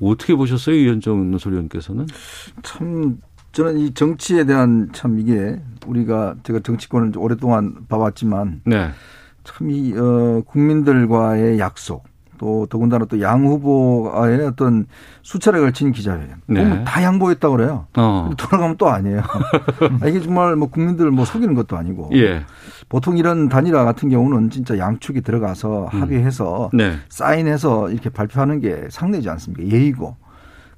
어떻게 보셨어요, 이현정 노소위원께서는? 참 저는 이 정치에 대한 참 이게 우리가 제가 정치권을 오랫동안 봐왔지만 네. 참이 어, 국민들과의 약속 또 더군다나 또 양 후보의 어떤 수차례 걸친 기자회견. 네. 다 양보했다고 그래요. 어. 돌아가면 또 아니에요. 아, 이게 정말 뭐 국민들을 뭐 속이는 것도 아니고. 예. 보통 이런 단일화 같은 경우는 진짜 양축이 들어가서 음. 합의해서 네. 사인해서 이렇게 발표하는 게 상례지 않습니까? 예의고.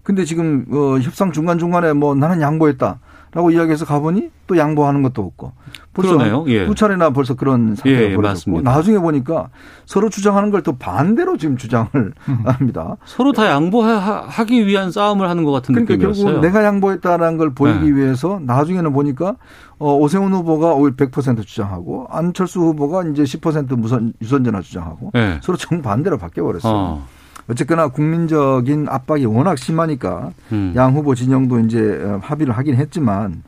근데 지금 어 협상 중간 중간에 뭐 나는 양보했다. 라고 이야기해서 가보니 또 양보하는 것도 없고. 벌써 그러네요. 예. 두 차례나 벌써 그런 예, 예 벌어졌고 나중에 보니까 서로 주장하는 걸 또 반대로 지금 주장을 음. 합니다. 서로 다 양보하기 위한 싸움을 하는 것 같은 그러니까 느낌이었어요. 결국 내가 양보했다는 걸 보이기 네. 위해서 나중에는 보니까 어, 오세훈 후보가 오히려 100% 주장하고 안철수 후보가 이제 10% 무선 유선전화 주장하고 네. 서로 정반대로 바뀌어 버렸어요. 어. 어쨌거나 국민적인 압박이 워낙 심하니까 음. 양 후보 진영도 이제 어, 합의를 하긴 했지만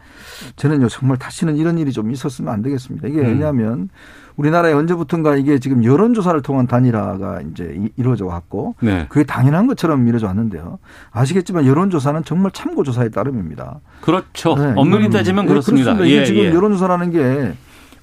저는요 정말 다시는 이런 일이 좀 있었으면 안 되겠습니다. 이게 음. 왜냐하면 우리나라에 언제부턴가 이게 지금 여론조사를 통한 단일화가 이제 이루어져 왔고 네. 그게 당연한 것처럼 이루어져 왔는데요. 아시겠지만 여론조사는 정말 참고조사의 따름입니다. 그렇죠. 네. 엄밀히 따지면 네, 그렇습니다. 그렇습니다. 이게 예, 지금 예. 여론조사라는 게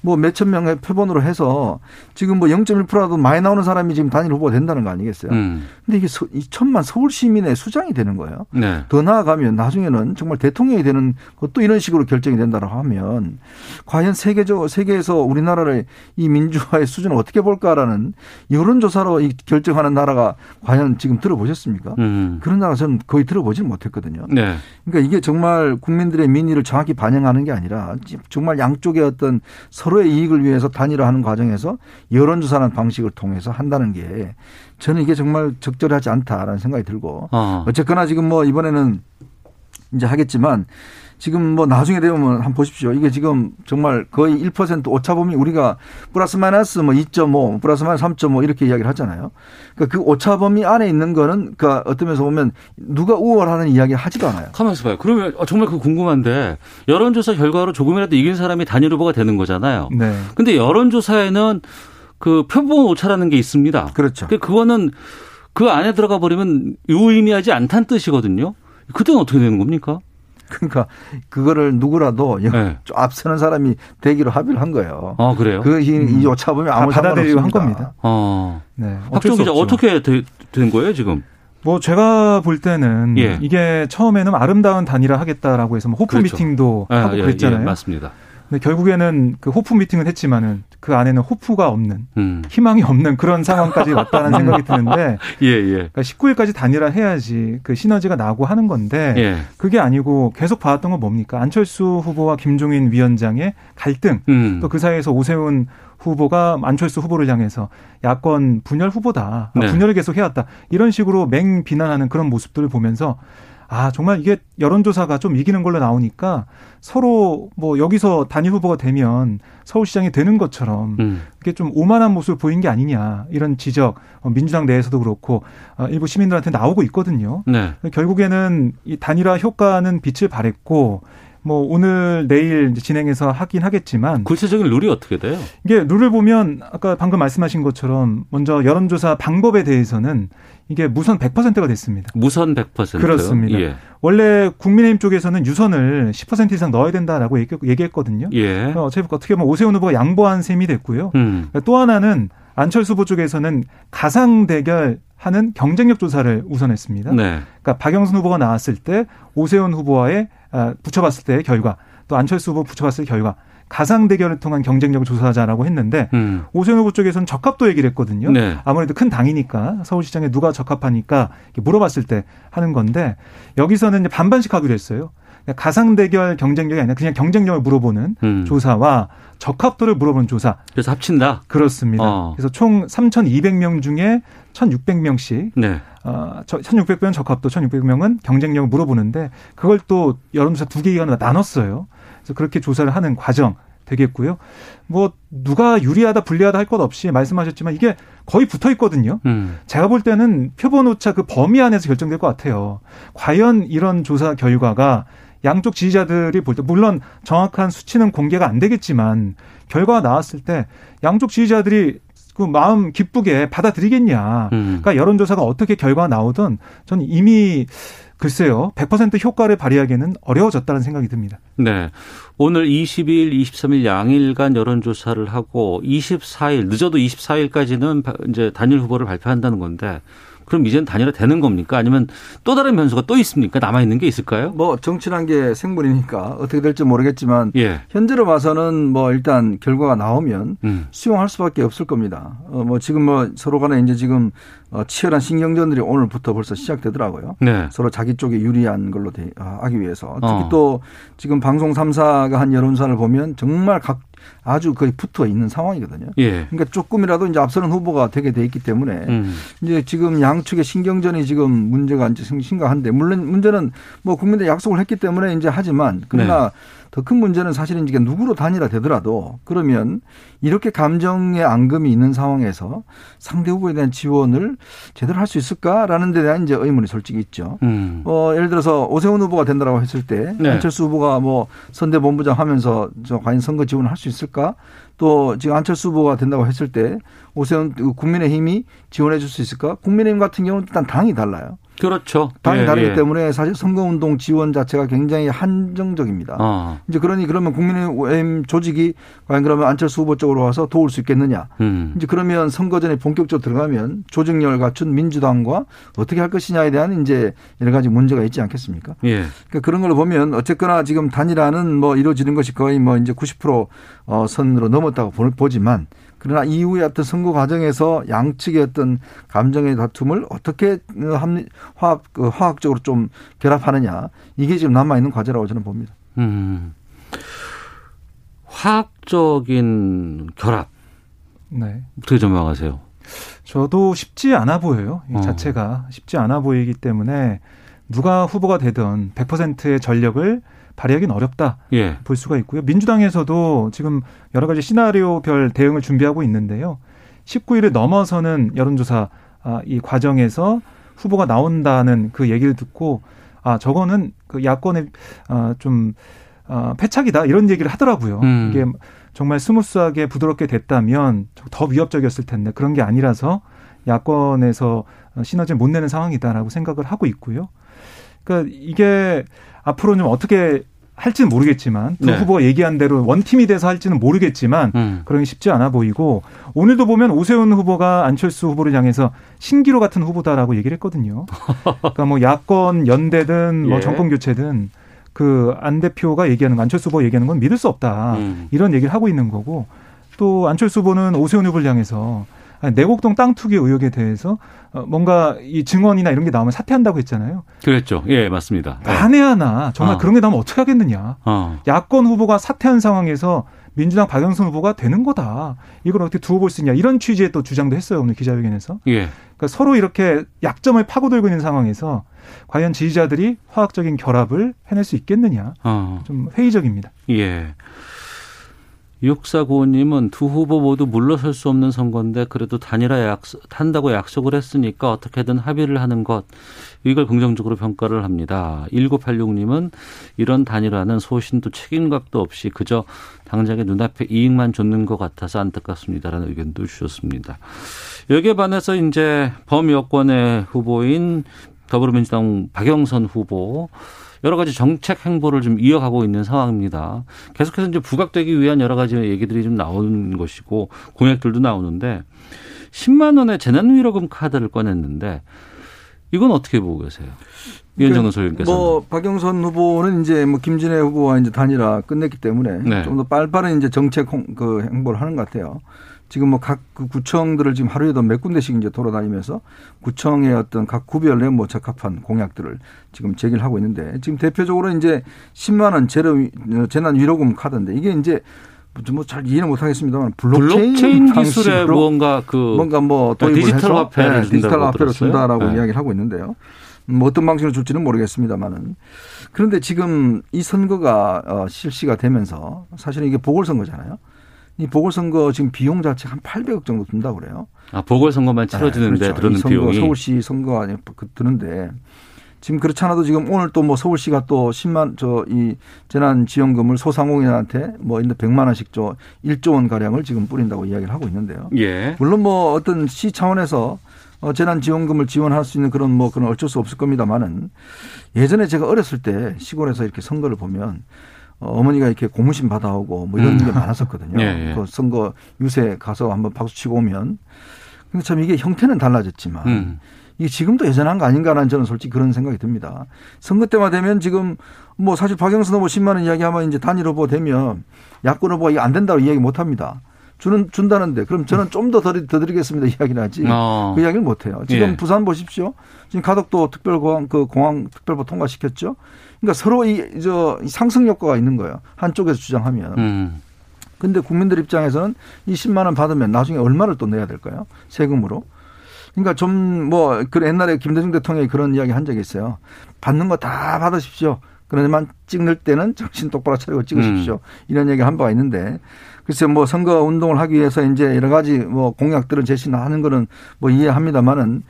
뭐 몇천 명의 표본으로 해서 지금 뭐 0.1%라도 많이 나오는 사람이 지금 단일 후보가 된다는 거 아니겠어요? 음. 근데 이게 이 천만 서울 시민의 수장이 되는 거예요. 네. 더 나아가면 나중에는 정말 대통령이 되는 것도 이런 식으로 결정이 된다고 하면 과연 세계적 세계에서 우리나라를 이 민주화의 수준을 어떻게 볼까라는 여론조사로 이 결정하는 나라가 과연 지금 들어보셨습니까? 음. 그런 나라 저는 거의 들어보지는 못했거든요. 네. 그러니까 이게 정말 국민들의 민의를 정확히 반영하는 게 아니라 정말 양쪽의 어떤 서 로의 이익을 위해서 단일화하는 과정에서 여론조사라는 방식을 통해서 한다는 게 저는 이게 정말 적절하지 않다라는 생각이 들고 어. 어쨌거나 지금 뭐 이번에는 이제 하겠지만 지금 뭐 나중에 되면 한번 보십시오. 이게 지금 정말 거의 1% 오차범위 우리가 플러스 마이너스 뭐 2.5, 플러스 마이너스 3.5 이렇게 이야기를 하잖아요. 그러니까 그 오차범위 안에 있는 거는 그러니까 어떤 면에서 보면 누가 우월하는 이야기 하지도 않아요. 가만 있어 봐요. 그러면 어, 정말 그 궁금한데 여론조사 결과로 조금이라도 이긴 사람이 단일 후보가 되는 거잖아요. 네. 근데 여론조사에는 그 표본 오차라는 게 있습니다. 그렇죠. 그거는 그 안에 들어가 버리면 유의미하지 않다는 뜻이거든요. 그때는 어떻게 되는 겁니까? 그러니까 그거를 누구라도 네. 앞서는 사람이 되기로 합의를 한 거예요. 아 그래요? 그이 음. 오차 보면 아무 받아들이고 한 겁니다. 어. 네. 박정 기자 어떻게 되, 된 거예요 지금? 뭐 제가 볼 때는 예. 이게 처음에는 아름다운 단일화 하겠다라고 해서 뭐 호프 그렇죠. 미팅도 예, 하고 예, 그랬잖아요. 예, 맞습니다. 근데 결국에는 그 호프 미팅은 했지만은 그 안에는 호프가 없는 음. 희망이 없는 그런 상황까지 왔다는 생각이 드는데 예, 예. 그러니까 19일까지 단일화 해야지 그 시너지가 나고 하는 건데 예. 그게 아니고 계속 봐왔던 건 뭡니까 안철수 후보와 김종인 위원장의 갈등 음. 또그 사이에서 오세훈 후보가 안철수 후보를 향해서 야권 분열 후보다 네. 분열을 계속 해왔다 이런 식으로 맹 비난하는 그런 모습들을 보면서 아, 정말 이게 여론조사가 좀 이기는 걸로 나오니까 서로 뭐 여기서 단일 후보가 되면 서울시장이 되는 것처럼 음. 이게 좀 오만한 모습을 보인 게 아니냐 이런 지적 어, 민주당 내에서도 그렇고 어, 일부 시민들한테 나오고 있거든요. 네. 결국에는 이 단일화 효과는 빛을 발했고 뭐 오늘 내일 진행해서 하긴 하겠지만 구체적인 룰이 어떻게 돼요? 이게 룰을 보면 아까 방금 말씀하신 것처럼 먼저 여론조사 방법에 대해서는 이게 무선 100%가 됐습니다. 무선 100%요? 그렇습니다. 예. 원래 국민의힘 쪽에서는 유선을 10% 이상 넣어야 된다라고 얘기했거든요. 예. 어차피 어떻게 보면 오세훈 후보가 양보한 셈이 됐고요. 음. 또 하나는 안철수 후보 쪽에서는 가상 대결 하는 경쟁력 조사를 우선했습니다. 네. 그러니까 박영선 후보가 나왔을 때 오세훈 후보와의 아, 붙여봤을 때의 결과 또 안철수 후보 붙여봤을 때 결과 가상 대결을 통한 경쟁력을 조사하자라고 했는데 음. 오세훈 후보 쪽에서는 적합도 얘기를 했거든요. 네. 아무래도 큰 당이니까 서울시장에 누가 적합하니까 물어봤을 때 하는 건데 여기서는 반반씩 하기로 했어요. 가상 대결 경쟁력이 아니라 그냥 경쟁력을 물어보는 음. 조사와 적합도를 물어보는 조사. 그래서 합친다. 그렇습니다. 어. 그래서 총 3,200명 중에 1,600명씩 네. 어, 1,600명 적합도, 1,600명은 경쟁력을 물어보는데 그걸 또 여론조사 두 개 기관으로 나눴어요. 그래서 그렇게 조사를 하는 과정 되겠고요. 뭐 누가 유리하다 불리하다 할 것 없이 말씀하셨지만 이게 거의 붙어 있거든요. 음. 제가 볼 때는 표본 오차 그 범위 안에서 결정될 것 같아요. 과연 이런 조사 결과가 양쪽 지지자들이 볼 때 물론 정확한 수치는 공개가 안 되겠지만 결과가 나왔을 때 양쪽 지지자들이 그 마음 기쁘게 받아들이겠냐. 음. 그러니까 여론조사가 어떻게 결과가 나오든 저는 이미 글쎄요, 100% 효과를 발휘하기에는 어려워졌다는 생각이 듭니다. 네. 오늘 22일, 23일 양일간 여론조사를 하고 24일, 늦어도 24일까지는 이제 단일 후보를 발표한다는 건데 그럼 이제는 단일화 되는 겁니까? 아니면 또 다른 변수가 또 있습니까? 남아 있는 게 있을까요? 뭐 정치란 게 생물이니까 어떻게 될지 모르겠지만 예. 현재로 봐서는 뭐 일단 결과가 나오면 음. 수용할 수밖에 없을 겁니다. 어 뭐 지금 뭐 서로 간에 이제 지금 어 치열한 신경전들이 오늘부터 벌써 시작되더라고요. 네. 서로 자기 쪽에 유리한 걸로 되, 어, 하기 위해서 특히 어. 또 지금 방송 3사가 한 여론사를 보면 정말 각 아주 거의 붙어 있는 상황이거든요. 예. 그러니까 조금이라도 이제 앞서는 후보가 되게 돼 있기 때문에 음. 이제 지금 양측의 신경전이 지금 문제가 이제 심각한데 물론 문제는 뭐 국민들 약속을 했기 때문에 이제 하지만 그러나 네. 더 큰 문제는 사실은 이게 누구로 단일화 되더라도 그러면 이렇게 감정의 앙금이 있는 상황에서 상대 후보에 대한 지원을 제대로 할 수 있을까라는 데 대한 이제 의문이 솔직히 있죠. 음. 어, 예를 들어서 오세훈 후보가 된다라고 했을 때 네. 안철수 후보가 뭐 선대본부장 하면서 저 과연 선거 지원을 할 수 있을까? 또 지금 안철수 후보가 된다고 했을 때 오세훈 국민의힘이 지원해 줄 수 있을까? 국민의힘 같은 경우는 일단 당이 달라요. 그렇죠. 당이 예, 다르기 예. 때문에 사실 선거운동 지원 자체가 굉장히 한정적입니다. 어. 이제 그러니 그러면 국민의힘 조직이 과연 그러면 안철수 후보 쪽으로 와서 도울 수 있겠느냐. 음. 이제 그러면 선거전에 본격적으로 들어가면 조직력을 갖춘 민주당과 어떻게 할 것이냐에 대한 이제 여러 가지 문제가 있지 않겠습니까? 예. 그러니까 그런 걸 보면 어쨌거나 지금 단일화는 뭐 이루어지는 것이 거의 뭐 이제 90% 어, 선으로 넘었다고 보지만 그러나 이후에 어떤 선거 과정에서 양측의 어떤 감정의 다툼을 어떻게 화학, 그 화학적으로 좀 결합하느냐 이게 지금 남아 있는 과제라고 저는 봅니다. 음. 화학적인 결합. 네. 어떻게 전망하세요? 저도 쉽지 않아 보여요. 이 어. 자체가 쉽지 않아 보이기 때문에 누가 후보가 되든 100%의 전력을 발휘하기는 어렵다 예. 볼 수가 있고요. 민주당에서도 지금 여러 가지 시나리오별 대응을 준비하고 있는데요. 19일을 넘어서는 여론조사 아, 이 과정에서 후보가 나온다는 그 얘기를 듣고 아 저거는 그 야권의 아, 좀 어, 패착이다 이런 얘기를 하더라고요. 음. 이게 정말 스무스하게 부드럽게 됐다면 더 위협적이었을 텐데 그런 게 아니라서 야권에서 시너지를 못 내는 상황이다라고 생각을 하고 있고요. 그러니까 이게 앞으로 좀 어떻게 할지는 모르겠지만 두 네. 후보가 얘기한 대로 원팀이 돼서 할지는 모르겠지만 음. 그런 게 쉽지 않아 보이고 오늘도 보면 오세훈 후보가 안철수 후보를 향해서 신기로 같은 후보다라고 얘기를 했거든요. 그러니까 뭐 야권 연대든 뭐 예. 정권 교체든 그 안 대표가 얘기하는 거, 안철수 후보 얘기하는 건 믿을 수 없다. 음. 이런 얘기를 하고 있는 거고 또 안철수 후보는 오세훈 후보를 향해서 내곡동 땅 투기 의혹에 대해서 어, 뭔가 이 증언이나 이런 게 나오면 사퇴한다고 했잖아요. 그랬죠. 예, 맞습니다. 만에 하나 정말 어. 그런 게 나오면 어떻게 하겠느냐. 어. 야권 후보가 사퇴한 상황에서 민주당 박영선 후보가 되는 거다. 이걸 어떻게 두고 볼 수 있냐. 이런 취지의 또 주장도 했어요. 오늘 기자회견에서. 예. 그러니까 서로 이렇게 약점을 파고들고 있는 상황에서 과연 지지자들이 화학적인 결합을 해낼 수 있겠느냐. 어. 좀 회의적입니다. 예. 6495님은 두 후보 모두 물러설 수 없는 선거인데 그래도 단일화 약속, 한다고 약속을 했으니까 어떻게든 합의를 하는 것 이걸 긍정적으로 평가를 합니다. 1986님은 이런 단일화는 소신도 책임각도 없이 그저 당장의 눈앞에 이익만 줬는 것 같아서 안타깝습니다라는 의견도 주셨습니다. 여기에 반해서 이제 범여권의 후보인 더불어민주당 박영선 후보 여러 가지 정책 행보를 좀 이어가고 있는 상황입니다. 계속해서 이제 부각되기 위한 여러 가지 얘기들이 좀 나오는 것이고 공약들도 나오는데 10만 원의 재난위로금 카드를 꺼냈는데 이건 어떻게 보고 계세요? 위원정 논설위원께서. 뭐 박영선 후보는 이제 뭐 김진애 후보와 이제 단일화 끝냈기 때문에 네. 좀더 빨리빠른 이제 정책 그 행보를 하는 것 같아요. 지금 뭐 각 그 구청들을 지금 하루에도 몇 군데씩 이제 돌아다니면서 구청의 어떤 각 구별의 뭐 적합한 공약들을 지금 제기를 하고 있는데 지금 대표적으로 이제 10만 원 재료 재난 위로금 카드인데 이게 이제 뭐잘 이해는 못하겠습니다만 블록체인, 블록체인 기술에 뭔가 그 뭔가 뭐 도입을 디지털 화폐를 네, 디지털 화폐로 준다라고 네. 이야기를 하고 있는데요. 뭐 어떤 방식으로 줄지는 모르겠습니다만은 그런데 지금 이 선거가 어, 실시가 되면서 사실은 이게 보궐선거잖아요. 이 보궐선거 지금 비용 자체 한 800억 정도 든다고 그래요. 아, 보궐선거만 치러지는데 네, 그렇죠. 들는 선거, 비용이. 서울시 선거 아니 그 드는데 지금 그렇지 않아도 지금 오늘 또 뭐 서울시가 또 10만 저 이 재난 지원금을 소상공인한테 뭐 있는 100만 원씩 저 1조 원 가량을 지금 뿌린다고 이야기를 하고 있는데요. 예. 물론 뭐 어떤 시 차원에서 어, 재난 지원금을 지원할 수 있는 그런 뭐 그런 어쩔 수 없을 겁니다만은 예전에 제가 어렸을 때 시골에서 이렇게 선거를 보면 어, 어머니가 이렇게 고무신 받아오고 뭐 이런 음. 게 많았었거든요. 예, 예. 그 선거 유세 가서 한번 박수 치고 오면. 근데 참 이게 형태는 달라졌지만 음. 이게 지금도 예전한 거 아닌가라는 저는 솔직히 그런 생각이 듭니다. 선거 때만 되면 지금 뭐 사실 박영선 후보 10만 원 이야기하면 이제 단일 후보 되면 야권 후보가 이게 안 된다고 이야기 못 합니다. 주는 준다는데 그럼 저는 좀 더 더 드리겠습니다 이야기를 하지 어. 그 이야기를 못 해요. 지금 예. 부산 보십시오. 지금 가덕도 특별공항 그 공항 특별법 통과시켰죠. 그러니까 서로 이, 저, 상승 효과가 있는 거예요. 한쪽에서 주장하면. 음. 근데 국민들 입장에서는 이 10만 원 받으면 나중에 얼마를 또 내야 될까요? 세금으로. 그러니까 좀 뭐 그 옛날에 김대중 대통령이 그런 이야기 한 적이 있어요. 받는 거 다 받으십시오. 그러지만 찍는 때는 정신 똑바로 차리고 찍으십시오. 음. 이런 얘기 한 바가 있는데 글쎄 뭐 선거 운동을 하기 위해서 이제 여러 가지 뭐 공약들은 제시하는 거는 뭐 이해합니다만은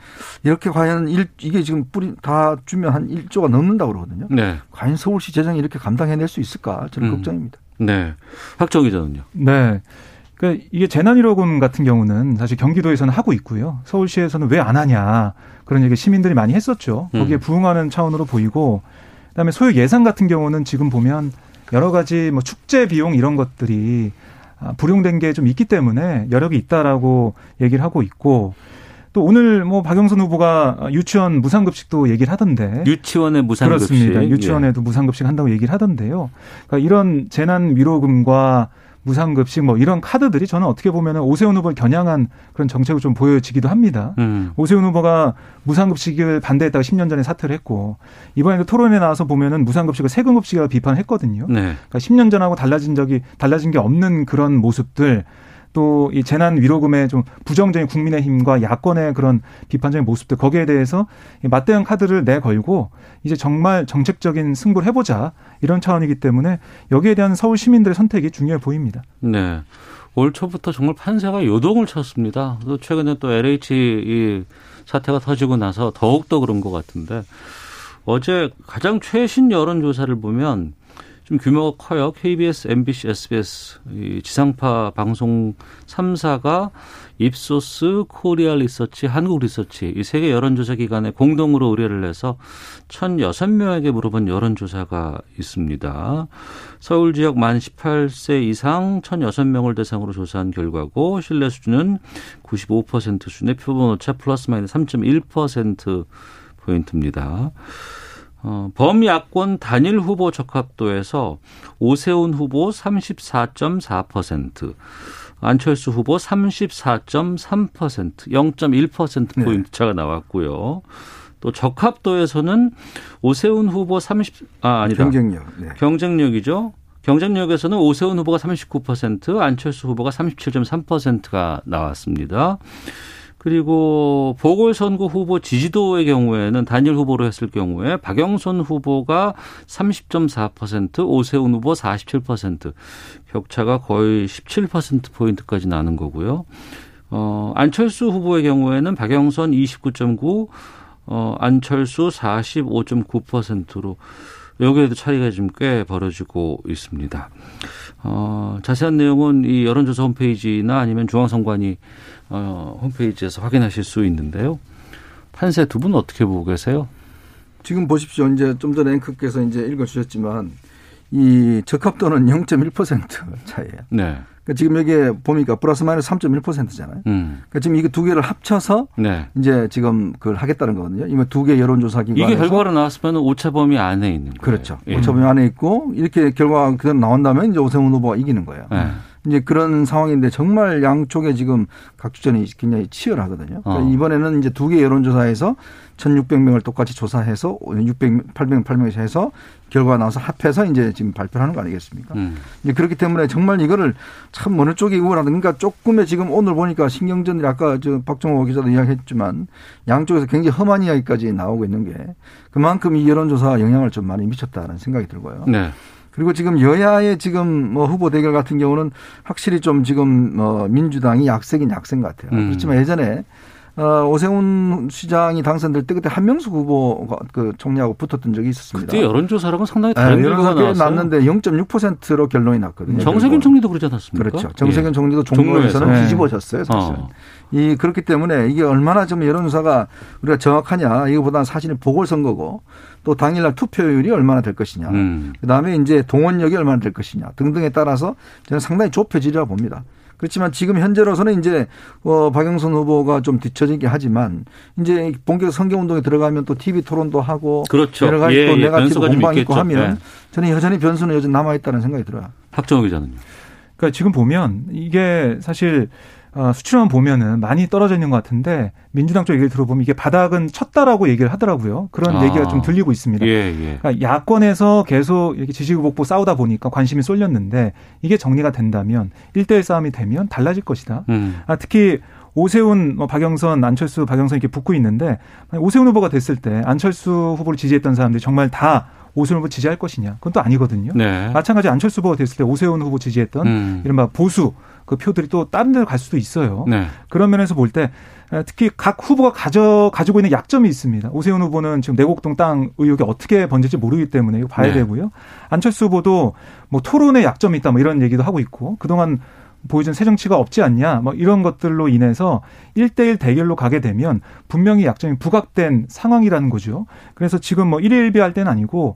이렇게 과연 일, 이게 지금 뿌리 다 주면 한 1조가 넘는다고 그러거든요. 네. 과연 서울시 재정이 이렇게 감당해낼 수 있을까 저는 음. 걱정입니다. 네. 확정 기자는요. 네. 그러니까 이게 재난위로금 같은 경우는 사실 경기도에서는 하고 있고요. 서울시에서는 왜 안 하냐 그런 얘기 시민들이 많이 했었죠. 거기에 음. 부응하는 차원으로 보이고 그다음에 소유 예산 같은 경우는 지금 보면 여러 가지 뭐 축제 비용 이런 것들이 아, 불용된 게 좀 있기 때문에 여력이 있다라고 얘기를 하고 있고 또 오늘 뭐 박영선 후보가 유치원 무상급식도 얘기를 하던데 유치원의 무상급식 그렇습니다. 유치원에도 예. 무상급식 한다고 얘기를 하던데요. 그러니까 이런 재난 위로금과 무상급식 뭐 이런 카드들이 저는 어떻게 보면은 오세훈 후보를 겨냥한 그런 정책을 좀 보여지기도 합니다. 음. 오세훈 후보가 무상급식을 반대했다가 10년 전에 사퇴를 했고 이번에도 토론에 나와서 보면은 무상급식을 세금급식이라고 비판했거든요. 네. 그러니까 10년 전하고 달라진 적이 달라진 게 없는 그런 모습들 또 이 재난 위로금의 좀 부정적인 국민의힘과 야권의 그런 비판적인 모습들 거기에 대해서 맞대응 카드를 내걸고 이제 정말 정책적인 승부를 해보자 이런 차원이기 때문에 여기에 대한 서울 시민들의 선택이 중요해 보입니다. 네. 올 초부터 정말 판세가 요동을 쳤습니다. 또 최근에 또 LH 이 사태가 터지고 나서 더욱더 그런 것 같은데 어제 가장 최신 여론조사를 보면 좀 규모가 커요. KBS, MBC, SBS 이 지상파 방송 3사가 입소스, 코리아 리서치, 한국 리서치 이 세 개 여론조사 기관에 공동으로 의뢰를 해서 1,006명에게 물어본 여론조사가 있습니다. 서울 지역 만 18세 이상 1,006명을 대상으로 조사한 결과고 신뢰 수준은 95% 수준의 표본 오차 플러스 마이너스 3.1% 포인트입니다. 어, 범야권 단일 후보 적합도에서 오세훈 후보 34.4%, 안철수 후보 34.3%, 0.1% 포인트 차가 나왔고요. 또 적합도에서는 오세훈 후보 30, 아, 아니다. 경쟁력. 네. 경쟁력이죠. 경쟁력에서는 오세훈 후보가 39%, 안철수 후보가 37.3%가 나왔습니다. 그리고 보궐선거 후보 지지도의 경우에는 단일 후보로 했을 경우에 박영선 후보가 30.4%, 오세훈 후보 47%, 격차가 거의 17%포인트까지 나는 거고요. 어, 안철수 후보의 경우에는 박영선 29.9, 어, 안철수 45.9%로 여기에도 차이가 좀꽤 벌어지고 있습니다. 어, 자세한 내용은 이 여론조사 홈페이지나 아니면 중앙선관위 어, 홈페이지에서 확인하실 수 있는데요. 판세 두 분 어떻게 보고 계세요? 지금 보십시오. 이제 좀 전에 앵커께서 이제 읽어주셨지만 이 적합도는 0.1% 차이예요. 네. 그러니까 지금 여기에 보니까 플러스 마이너스 3.1%잖아요. 음. 그러니까 지금 이거 두 개를 합쳐서 네. 이제 지금 그걸 하겠다는 거거든요. 이거 두개 여론조사 기관 이게 결과로 나왔으면 오차 범위 안에 있는 거예요. 그렇죠. 예. 오차 범위 안에 있고 이렇게 결과가 그대로 나온다면 이제 오세훈 후보가 이기는 거예요. 네. 이제 그런 상황인데 정말 양쪽에 지금 각주전이 굉장히 치열하거든요. 그러니까 어. 이번에는 이제 두 개 여론조사에서 1,600명을 똑같이 조사해서 600, 800, 800명 해서 결과가 나와서 합해서 이제 지금 발표를 하는 거 아니겠습니까? 음. 이제 그렇기 때문에 정말 이거를 참 어느 쪽이 우월하다. 그러니까 조금의 지금 오늘 보니까 신경전이 아까 저 박정호 기자도 이야기했지만 양쪽에서 굉장히 험한 이야기까지 나오고 있는 게 그만큼 이 여론조사가 영향을 좀 많이 미쳤다는 생각이 들고요. 네. 그리고 지금 여야의 지금 뭐 후보 대결 같은 경우는 확실히 좀 지금 뭐 민주당이 약세긴 약세인 것 같아요. 음. 그렇지만 예전에 어, 오세훈 시장이 당선될 때 그때 한명숙 후보 그 총리하고 붙었던 적이 있었습니다. 그때 여론조사랑은 상당히 다른 네, 결과가 나왔어요. 났는데 0.6%로 결론이 났거든요. 정세균 총리도 그러지 않았습니까? 그렇죠. 정세균 예. 총리도 종로에서는 네. 뒤집어졌어요, 사실. 어. 이 그렇기 때문에 이게 얼마나 좀 여론조사가 우리가 정확하냐 이거보다는 사실은 보궐선거고 또 당일날 투표율이 얼마나 될 것이냐 음. 그다음에 이제 동원력이 얼마나 될 것이냐 등등에 따라서 저는 상당히 좁혀지리라 봅니다. 그렇지만 지금 현재로서는 이제 어 박영선 후보가 좀 뒤처지긴 하지만 이제 본격 선거 운동에 들어가면 또 TV 토론도 하고 그렇죠. 여러 가지 예, 또 예, 네가티브 공방 있고 하면 네. 저는 여전히 변수는 여전히 남아 있다는 생각이 들어요. 박정호 기자는요. 그러니까 지금 보면 이게 사실 어, 수치만 보면은 많이 떨어져 있는 것 같은데 민주당 쪽 얘기를 들어보면 이게 바닥은 쳤다라고 얘기를 하더라고요. 그런 아. 얘기가 좀 들리고 있습니다. 예, 예. 그러니까 야권에서 계속 이렇게 지지후보고 싸우다 보니까 관심이 쏠렸는데 이게 정리가 된다면 1대1 싸움이 되면 달라질 것이다. 음. 아, 특히 오세훈, 뭐 박영선, 안철수, 박영선 이렇게 붙고 있는데 오세훈 후보가 됐을 때 안철수 후보를 지지했던 사람들이 정말 다 오세훈 후보 지지할 것이냐? 그건 또 아니거든요. 네. 마찬가지 안철수 후보가 됐을 때 오세훈 후보 지지했던 음. 이른바 보수 그 표들이 또 다른 데로 갈 수도 있어요. 네. 그런 면에서 볼 때 특히 각 후보가 가져 가지고 있는 약점이 있습니다. 오세훈 후보는 지금 내곡동 땅 의혹이 어떻게 번질지 모르기 때문에 이거 봐야 네. 되고요. 안철수 후보도 뭐 토론에 약점이 있다 뭐 이런 얘기도 하고 있고 그동안 보여준 새 정치가 없지 않냐 뭐 이런 것들로 인해서 1대1 대결로 가게 되면 분명히 약점이 부각된 상황이라는 거죠. 그래서 지금 뭐 1일 1비 할 때는 아니고 어,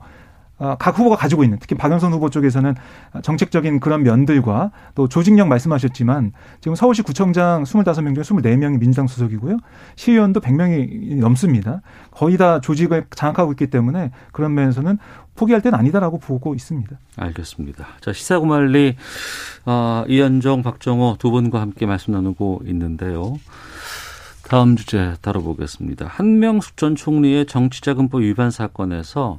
각 후보가 가지고 있는 특히 박영선 후보 쪽에서는 정책적인 그런 면들과 또 조직력 말씀하셨지만 지금 서울시 구청장 25명 중에 24명이 민주당 소속이고요. 시의원도 100명이 넘습니다. 거의 다 조직을 장악하고 있기 때문에 그런 면에서는 포기할 때는 아니다라고 보고 있습니다. 알겠습니다. 자, 시사구말리 어, 이현정, 박정호 두 분과 함께 말씀 나누고 있는데요. 다음 주제 다뤄보겠습니다. 한명숙 전 총리의 정치자금법 위반 사건에서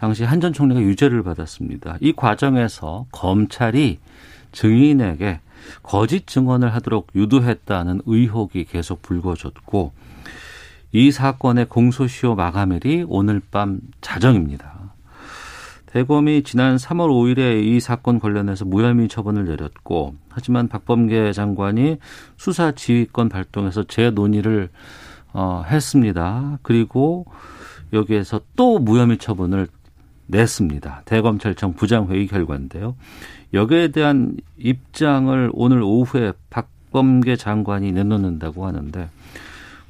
당시 한 전 총리가 유죄를 받았습니다. 이 과정에서 검찰이 증인에게 거짓 증언을 하도록 유도했다는 의혹이 계속 불거졌고 이 사건의 공소시효 마감일이 오늘 밤 자정입니다. 대검이 지난 3월 5일에 이 사건 관련해서 무혐의 처분을 내렸고 하지만 박범계 장관이 수사 지휘권 발동해서 재논의를 어, 했습니다. 그리고 여기에서 또 무혐의 처분을 냈습니다. 대검찰청 부장회의 결과인데요. 여기에 대한 입장을 오늘 오후에 박범계 장관이 내놓는다고 하는데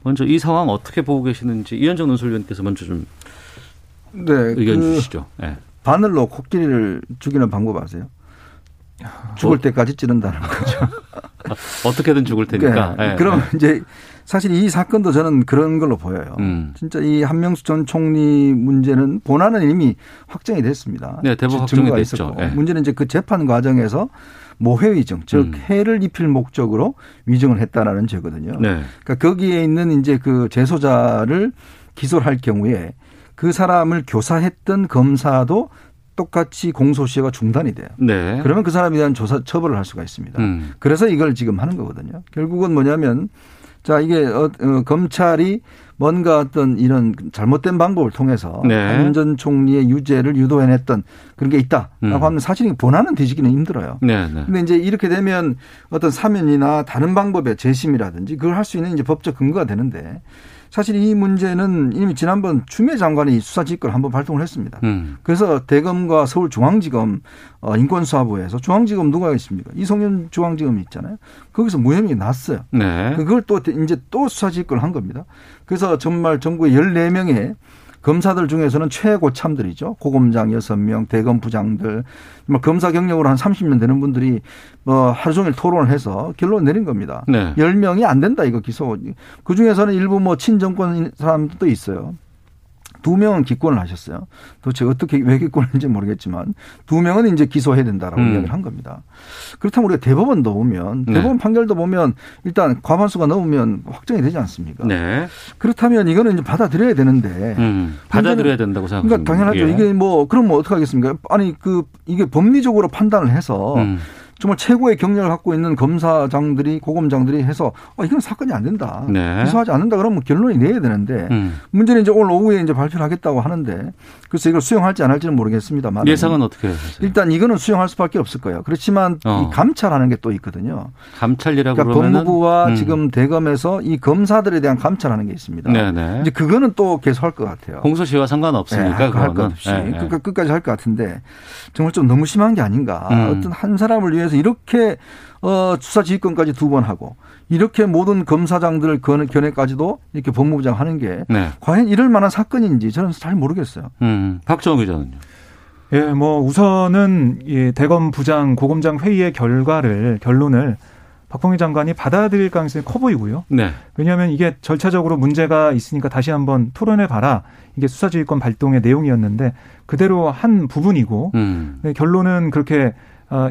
먼저 이 상황 어떻게 보고 계시는지 이현정 논설위원께서 먼저 좀 네, 의견 그 주시죠. 네. 바늘로 코끼리를 죽이는 방법 아세요? 죽을 어? 때까지 찌른다는 거죠. 어떻게든 죽을 테니까. 네. 네. 그럼 이제 사실 이 사건도 저는 그런 걸로 보여요. 음. 진짜 이 한명수 전 총리 문제는 본안은 이미 확정이 됐습니다. 네, 대법 확정이 됐죠. 네. 문제는 이제 그 재판 과정에서 모해 위증, 즉 음. 해를 입힐 목적으로 위증을 했다라는 죄거든요. 네. 그러니까 거기에 있는 이제 그 재소자를 기소를 할 경우에 그 사람을 교사했던 검사도 똑같이 공소시효가 중단이 돼요. 네. 그러면 그 사람에 대한 조사 처벌을 할 수가 있습니다. 음. 그래서 이걸 지금 하는 거거든요. 결국은 뭐냐면 자 이게 어, 어, 검찰이 뭔가 어떤 이런 잘못된 방법을 통해서 네. 한전 총리의 유죄를 유도해냈던 그런 게 있다라고 음. 하면 사실 본안은 뒤지기는 힘들어요. 네, 네. 근데 이제 이렇게 되면 어떤 사면이나 다른 방법의 재심이라든지 그걸 할 수 있는 이제 법적 근거가 되는데 사실 이 문제는 이미 지난번 추미애 장관이 수사 지휘권을 한번 발동을 했습니다. 음. 그래서 대검과 서울중앙지검 어, 인권수사부에서 중앙지검 누가 있습니까? 이성윤 중앙지검이 있잖아요. 거기서 무혐의 났어요. 네. 그걸 또 이제 또 수사 지휘권을 한 겁니다. 그래서 정말 전국에 14명의 검사들 중에서는 최고 참들이죠. 고검장 6명, 대검 부장들, 뭐 검사 경력으로 한 30년 되는 분들이 뭐 하루 종일 토론을 해서 결론 내린 겁니다. 네. 10명이 안 된다 이거 기소. 그 중에서는 일부 뭐 친정권 사람도 있어요. 두 명은 기권을 하셨어요. 도대체 어떻게 왜 기권했는지 모르겠지만 두 명은 이제 기소해야 된다라고 음. 이야기를 한 겁니다. 그렇다면 우리가 대법원도 보면 네. 대법원 네. 판결도 보면 일단 과반수가 넘으면 확정이 되지 않습니까? 네. 그렇다면 이거는 이제 받아들여야 되는데 음. 받아들여야 된다고 생각합니다. 그러니까 당연하죠. 예. 이게 뭐 그럼 뭐 어떻게 하겠습니까? 아니 그 이게 법리적으로 판단을 해서 음. 정말 최고의 경력을 갖고 있는 검사장들이 고검장들이 해서 어, 이건 사건이 안 된다. 네. 기소하지 않는다 그러면 결론이 내야 되는데 음. 문제는 이제 오늘 오후에 이제 발표를 하겠다고 하는데 그래서 이걸 수용할지 안 할지는 모르겠습니다만 예상은 어떻게 하세요? 일단 이거는 수용할 수밖에 없을 거예요. 그렇지만 어. 이 감찰하는 게 또 있거든요. 감찰이라고 그러니까 그러면은? 법무부와 음. 지금 대검에서 이 검사들에 대한 감찰하는 게 있습니다. 네네. 네. 이제 그거는 또 계속 할 것 같아요. 공소시효와 상관없으니까 네, 할것 없이 네, 네. 끝까지 할 것 같은데 정말 좀 너무 심한 게 아닌가. 음. 어떤 한 사람을 위해서 이렇게 어, 수사 지휘권까지 두 번 하고 이렇게 모든 검사장들 견해까지도 이렇게 법무부장 하는 게 네. 과연 이럴 만한 사건인지 저는 잘 모르겠어요. 음, 박정호 기자는요. 예, 뭐 우선은 이 대검 부장 고검장 회의의 결과를 결론을 박범계 장관이 받아들일 가능성이 커 보이고요. 네. 왜냐하면 이게 절차적으로 문제가 있으니까 다시 한번 토론해 봐라. 이게 수사지휘권 발동의 내용이었는데 그대로 한 부분이고 음. 네, 결론은 그렇게 어,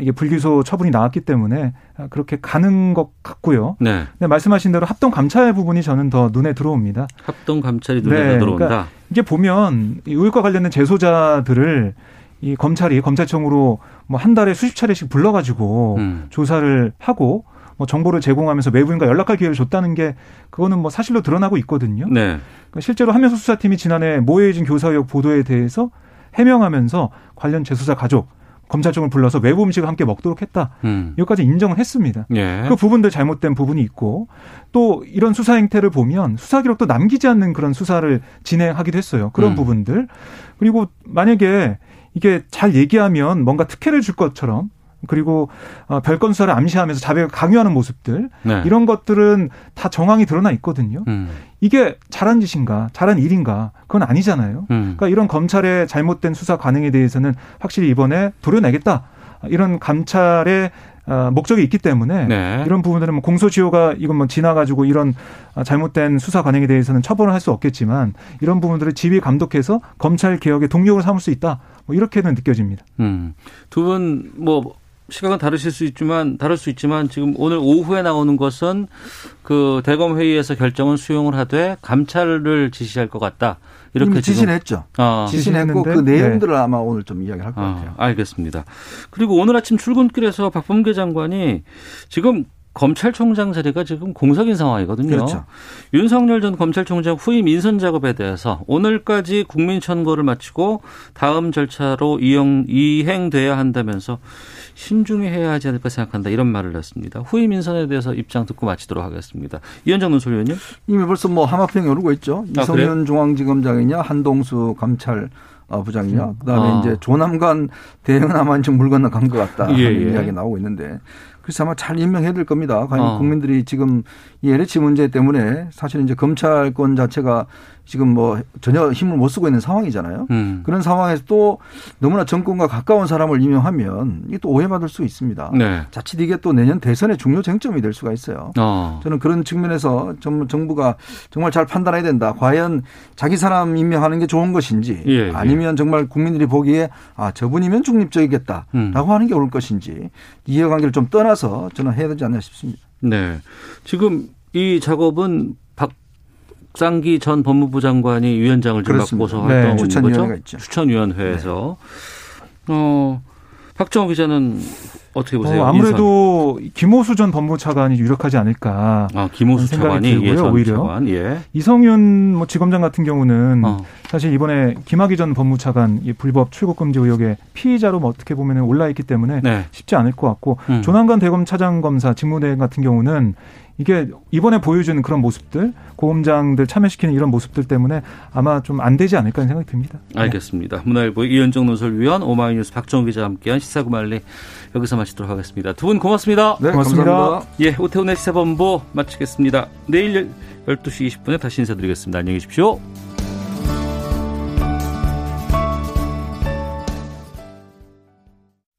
이게 불기소 처분이 나왔기 때문에 그렇게 가는 것 같고요. 네. 네 말씀하신 대로 합동 감찰 부분이 저는 더 눈에 들어옵니다. 합동 감찰이 눈에 네, 들어온다. 그러니까 이게 보면 의혹과 관련된 재소자들을 이 검찰이 검찰청으로 뭐 한 달에 수십 차례씩 불러가지고 음. 조사를 하고 뭐 정보를 제공하면서 외부인과 연락할 기회를 줬다는 게 그거는 뭐 사실로 드러나고 있거든요. 네. 그러니까 실제로 한명수 수사팀이 지난해 모해진 교사 의혹 보도에 대해서 해명하면서 관련 재수사 가족 검찰청을 불러서 외부 음식을 함께 먹도록 했다. 음. 여기까지 인정을 했습니다. 예. 그 부분들 잘못된 부분이 있고 또 이런 수사 행태를 보면 수사 기록도 남기지 않는 그런 수사를 진행하기도 했어요. 그런 음. 부분들. 그리고 만약에 이게 잘 얘기하면 뭔가 특혜를 줄 것처럼 그리고 어, 별건 수사를 암시하면서 자백을 강요하는 모습들 네. 이런 것들은 다 정황이 드러나 있거든요. 음. 이게 잘한 짓인가, 잘한 일인가 그건 아니잖아요. 음. 그러니까 이런 검찰의 잘못된 수사 관행에 대해서는 확실히 이번에 도려내겠다 이런 감찰의 어, 목적이 있기 때문에 네. 이런 부분들은 뭐 공소시효가 이건 뭐 지나가지고 이런 어, 잘못된 수사 관행에 대해서는 처벌을 할 수 없겠지만 이런 부분들을 지휘 감독해서 검찰 개혁의 동력을 삼을 수 있다. 뭐 이렇게는 느껴집니다. 음. 두분 뭐 시각은 다르실 수 있지만 다를 수 있지만 지금 오늘 오후에 나오는 것은 그 대검 회의에서 결정은 수용을 하되 감찰을 지시할 것 같다. 이렇게 지시는 했죠. 아. 지시는 했고 그 내용들을 네. 아마 오늘 좀 이야기를 할것 아, 같아요. 알겠습니다. 그리고 오늘 아침 출근길에서 박범계 장관이 지금 검찰총장 자리가 지금 공석인 상황이거든요. 그렇죠. 윤석열 전 검찰총장 후임 인선 작업에 대해서 오늘까지 국민 천거를 마치고 다음 절차로 이행, 이행돼야 한다면서 신중히 해야 하지 않을까 생각한다 이런 말을 했습니다. 후임 인선에 대해서 입장 듣고 마치도록 하겠습니다. 이현정 논설위원님. 이미 벌써 뭐 하마평이 오르고 있죠. 아, 이성윤 중앙지검장이냐 한동수 감찰 부장이냐, 음. 그다음에 아. 이제 조남관 대응하만 지금 물 건너 간것 같다 예, 하는 예. 이야기 나오고 있는데 그래서 아마 잘 임명해야 될 겁니다. 과연 어. 국민들이 지금 이 LH 문제 때문에 사실 이제 검찰권 자체가 지금 뭐 전혀 힘을 못 쓰고 있는 상황이잖아요. 음. 그런 상황에서 또 너무나 정권과 가까운 사람을 임명하면 이게 또 오해받을 수 있습니다. 네. 자칫 이게 또 내년 대선의 중요 쟁점이 될 수가 있어요. 어. 저는 그런 측면에서 정부가 정말 잘 판단해야 된다. 과연 자기 사람 임명하는 게 좋은 것인지 예, 예. 아니면 정말 국민들이 보기에 아 저분이면 중립적이겠다라고 음. 하는 게 옳을 것인지 이해관계를 좀 떠나서 저는 해야 되지 않나 싶습니다. 네. 지금 이 작업은 박상기 전 법무부 장관이 위원장을 좀 맡고서 네. 활동하고 네. 있는 거죠. 있죠. 추천위원회에서. 네. 어, 박정호 기자는 어떻게 보세요? 어, 아무래도 인선. 김호수 전 법무차관이 유력하지 않을까. 아, 김호수 차관이 들고요, 예, 오히려 차관, 예. 이성윤 뭐 지검장 같은 경우는 어. 사실 이번에 김학의 전 법무차관 이 불법 출국 금지 의혹의 피의자로 뭐 어떻게 보면 올라 있기 때문에 네. 쉽지 않을 것 같고 음. 조남관 대검 차장 검사 직무대행 같은 경우는 이게 이번에 보여주는 그런 모습들 고검장들 참여시키는 이런 모습들 때문에 아마 좀 안 되지 않을까 하는 생각이 듭니다. 네. 알겠습니다. 네. 문화일보 이현정 논설위원 오마이뉴스 박정우 기자와 함께한 시사구말리 여기서 마치도록 하겠습니다. 두 분 고맙습니다. 네, 고맙습니다. 감사합니다. 예, 오태훈의 시사본부 마치겠습니다. 내일 12시 20분에 다시 인사드리겠습니다. 안녕히 계십시오.